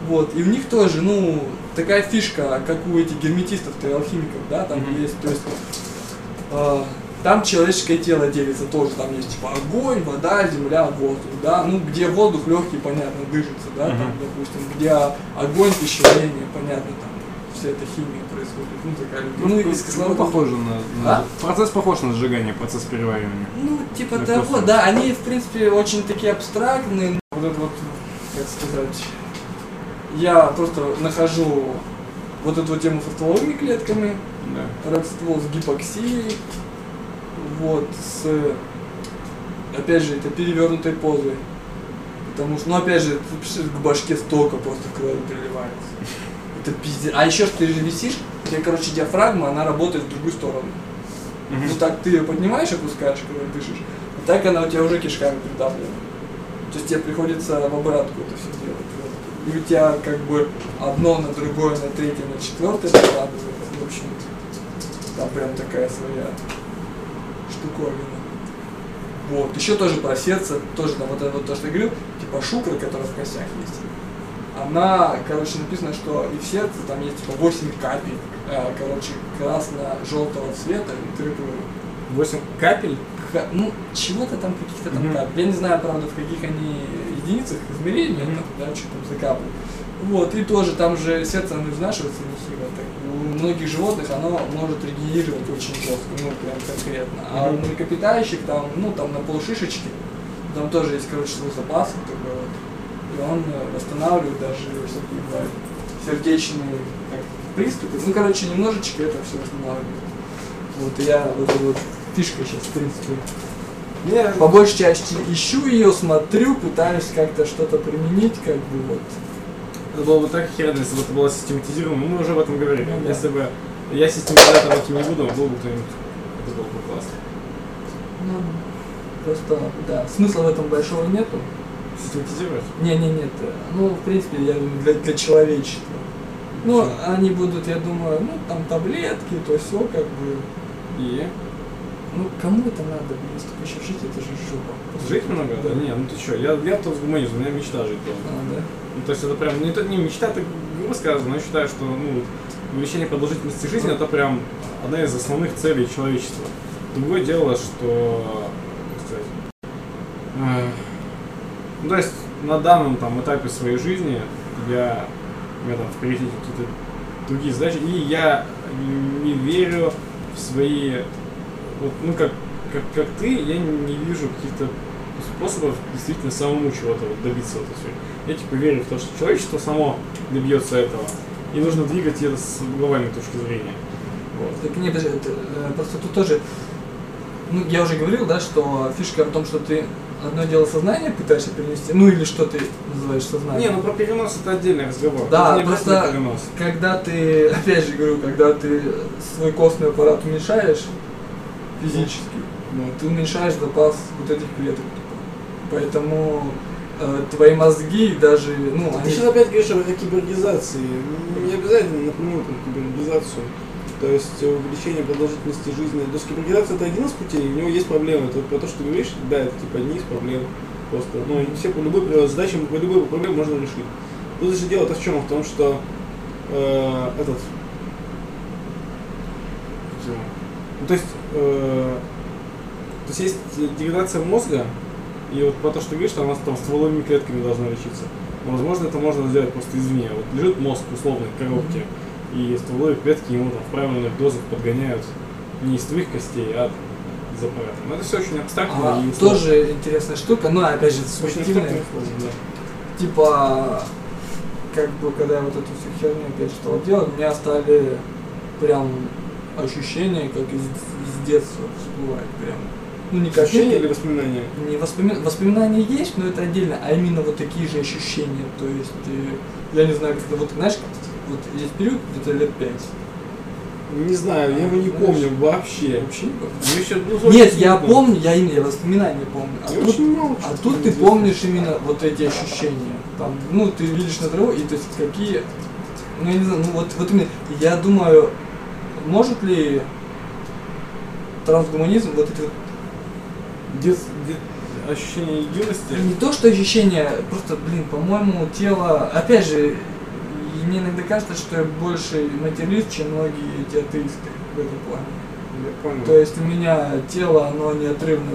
вот, и у них тоже, ну, такая фишка, как у этих герметистов-то и алхимиков, да, там Мгм. есть, то есть, э, там человеческое тело делится тоже, там есть типа огонь, вода, земля, воздух, да, ну где воздух легкий, понятно, дышится, да, там, Мгм. допустим, где огонь, пищеварение, понятно, там вся эта химия происходит, ну такая, ну и с кислородом. Ну, похоже на, на- А? Процесс похож на сжигание, процесс переваривания. Ну, типа Ну, того, да, они, в принципе, очень такие абстрактные. Вот это вот, как сказать, я просто нахожу вот эту тему со стволовыми клетками, Да. родство с гипоксией, вот, с, опять же, это перевернутой позой. Потому что, ну, опять же, ты к башке столько просто крови приливается. Это пиздец. А еще что ты же висишь, у тебя, короче, диафрагма, она работает в другую сторону. Мгм. Ну так ты ее поднимаешь, опускаешь, когда дышишь, а так она у тебя уже кишками придавлена. То есть тебе приходится в обратку это все. И у тебя как бы одно на другое, на третье, на четвертое накладывается. В общем, там прям такая своя штуковина. Вот. Еще тоже про сердце, тоже там вот это вот то, что я говорил, типа шукра, которая в костях есть. Она, короче, написано, что и в сердце там есть типа 8 капель, э, короче, красно-желтого цвета, и ты бы 8 капель? Ха- Ну, чего-то там, каких-то там Мгм. капель. Я не знаю, правда, в каких они единицах измерения, Мгм. там, да, что там за капли. Вот, и тоже там же сердце, оно изнашивается нехило. Так, у многих животных оно может регенерировать очень жестко, ну, прям конкретно. А у млекопитающих там, ну, там на полшишечки, там тоже есть, короче, свой запас, такой вот. И он восстанавливает даже всякие бывают сердечные как, приступы. Ну, короче, немножечко это все восстанавливает. Вот я вот эта вот фишка сейчас, в принципе, по большей части ищу ее, смотрю, пытаюсь как-то что-то применить, как бы вот. Это было бы так херно, если бы это было систематизировано. Мы уже об этом говорили. Ну да. Если бы я систематизатором этим не буду, был бы кто-нибудь. Это было бы классно. Ну, просто, да, смысла в этом большого нету. Систематизировать? Не, не, нет. э, Ну, в принципе, я думаю, для, для человечества. Ну, Почему? они будут, я думаю, ну, там таблетки, то все, как бы. И? Ну, кому это надо, блин, еще жить, это же жопа. Жить много? Да. Не, ну ты что, я, я тоже гуманист, у меня мечта жить тоже. А, да? Ну, то есть это прям, не, то- не мечта, это грубо сказано, но я считаю, что ну, увеличение продолжительности жизни это прям одна из основных целей человечества. Другое дело, что, как сказать, э, ну, то есть на данном там этапе своей жизни я, у меня там в приоритете какие-то другие задачи, и я не верю в свои, вот, ну как, как, как ты, я не вижу каких-то способов действительно самому чего-то вот добиться вот этого. Я типа верю в то, что человечество само добьется этого. И нужно двигать это с глобальной точки зрения. Вот. Так не, подожди, это, э, просто тут тоже, ну, я уже говорил, да, что фишка в том, что ты одно дело сознание пытаешься перенести, ну, или что ты называешь сознанием. Не, ну про перенос это отдельный разговор. Да, Это просто перенос. когда ты, опять же говорю, когда ты свой костный аппарат уменьшаешь физически, ну, ты уменьшаешь запас вот этих клеток. Поэтому э, твои мозги даже, ну, Ты они... сейчас опять говоришь о, кибернизации. Не обязательно напрямую про кибернизацию. То есть э, увеличение продолжительности жизни. То есть кибернизация это один из путей, у него есть проблемы. Это вот про то, что ты говоришь, да, это типа одни из проблем. Просто. Ну, все по любой задаче, по любой проблеме можно решить. Тут же дело-то в чем? В том, что э, этот. Ну, то есть, э, то есть есть деградация мозга, и вот по то, что ты говоришь, что она там стволовыми клетками должна лечиться. Но, возможно, это можно сделать просто извне. Вот лежит мозг условно в коробке, и стволовые клетки ему там в правильных дозах подгоняют не из твоих костей, а из аппарата. Но это все очень абстрактно А, и сложно. тоже интересная штука, ну, опять же, субъективная. сложно, да. Типа, как бы, когда я вот эту всю херню опять стал делать, у меня стали прям ощущения, как из детства всплывать прям. ну не Ощущения или воспоминания? не воспоми- воспоминания есть, но это отдельно, а именно вот такие же ощущения. То есть, э, я не знаю, как вот знаешь, вот есть период где-то лет пять. Не знаю, я его не помню вообще. Вообще не помню. Еще, ну, Нет, я смутно. помню, я именно я воспоминания помню. А Я тут, очень мало а тут ты помнишь именно вот эти ощущения. Там, ну, ты видишь на траву, и то есть какие. Ну, я не знаю, ну вот, вот именно. Я думаю, может ли трансгуманизм, вот эти вот Дет- дет- ощущение юности. Не то, что ощущение, просто, блин, по-моему, тело... Опять же, мне иногда кажется, что я больше материалист, чем многие эти атеисты в этом плане. Я понял. То есть у меня тело, оно неотрывно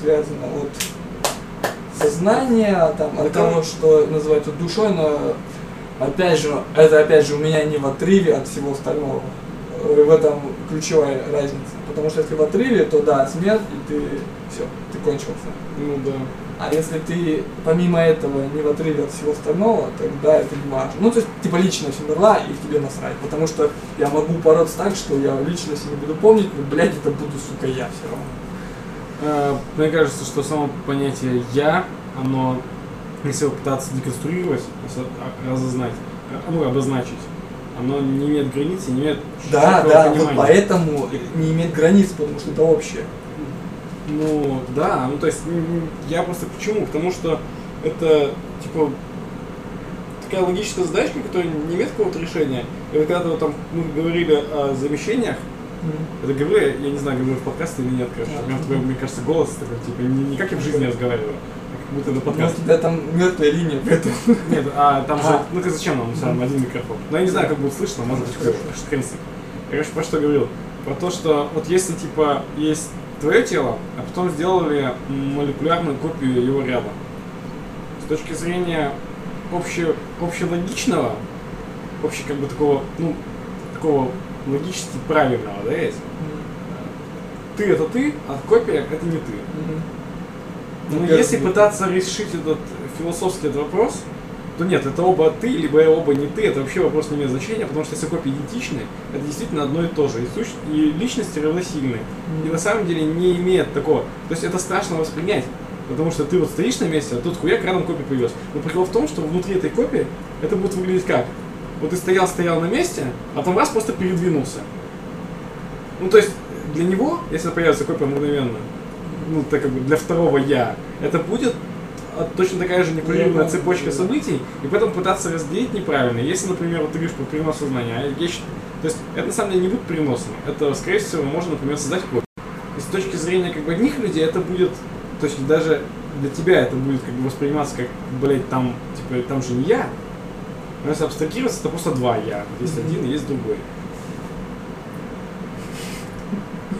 связано от сознания, там, от того, что называется душой, но опять же, это опять же у меня не в отрыве от всего остального. В этом ключевая разница. Потому что если в отрыве, то да, смерть, и ты все, ты кончился. Ну да. А если ты помимо этого не в отрыве от всего остального, тогда это не важно. Ну, то есть, типа, личность умерла, и тебе насрать. Потому что я могу бороться так, что я личность не буду помнить, но, блядь, это буду, сука, я все равно. А, Мне кажется, что само понятие «я», оно, если пытаться деконструировать, разознать, а, ну, обозначить, оно не имеет границ и не имеет Да, да, вот понимания. поэтому не имеет границ, потому что это общее. Ну, да, ну то есть я просто почему? Потому что это, типа, такая логическая задачка, которая не имеет какого-то решения. И вот когда вот там мы говорили о замещениях, это говорю, я, не знаю, говорю в подкасте или нет, короче. У меня такой, мне кажется, голос такой, типа, не, не как я в жизни разговариваю, будто на Ну, подкасте. у тебя там мертвая линия, поэтому. Нет, а там же, ну-ка зачем нам сам один микрофон? Ну я не знаю, как будет слышно, может быть, Хорошо. хрен- ним. Короче, про что говорил? Про то, что вот если, типа, есть твое тело, а потом сделали молекулярную копию его ряда. С точки зрения обще, общелогичного, обще как бы такого, ну, такого логически правильного, да, есть? Ты это ты, а копия это не ты. Ну, если пытаться решить этот философский этот вопрос, то нет, это оба ты, либо оба не ты, это вообще вопрос не имеет значения, потому что если копии идентичны, это действительно одно и то же, и, сущ- и личности равносильны. И на самом деле не имеет такого. То есть это страшно воспринять, потому что ты вот стоишь на месте, а тут хуяк рядом копия появилась. Но прикол в том, что внутри этой копии это будет выглядеть как? Вот ты стоял-стоял на месте, а там раз просто передвинулся. Ну, то есть, для него, если появится копия мгновенно, ну, так как бы для второго я, это будет а, точно такая же непрерывная Я цепочка событий, и поэтому пытаться разделить неправильно. Если, например, вот ты говоришь про перенос сознания, а я счит- то есть это на самом деле не будет переносом, это, скорее всего, можно, например, создать копию. И с точки зрения как бы одних людей это будет, то есть даже для тебя это будет как бы восприниматься как, блядь, там, типа, там же не я. Но если абстрагироваться, это просто два я. Есть один и есть другой.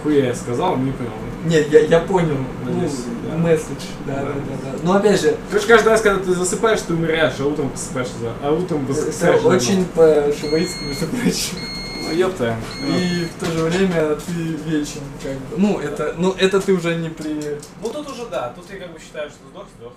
Хуя я сказал, не понял. Нет, я, я понял. Ну, Надеюсь, да. месседж, да, Да. да, да, да. Но опять же, Короче, каждый раз, когда ты засыпаешь, ты умираешь, а утром просыпаешься, а утром это засыпаешь. заново. очень по-шиваитски, между прочим. Ну, ёпта. И в то же время ты вечен, как бы. Ну, это, ну, это ты уже не при... Ну тут уже да, тут я как бы считаю, что сдох, сдох.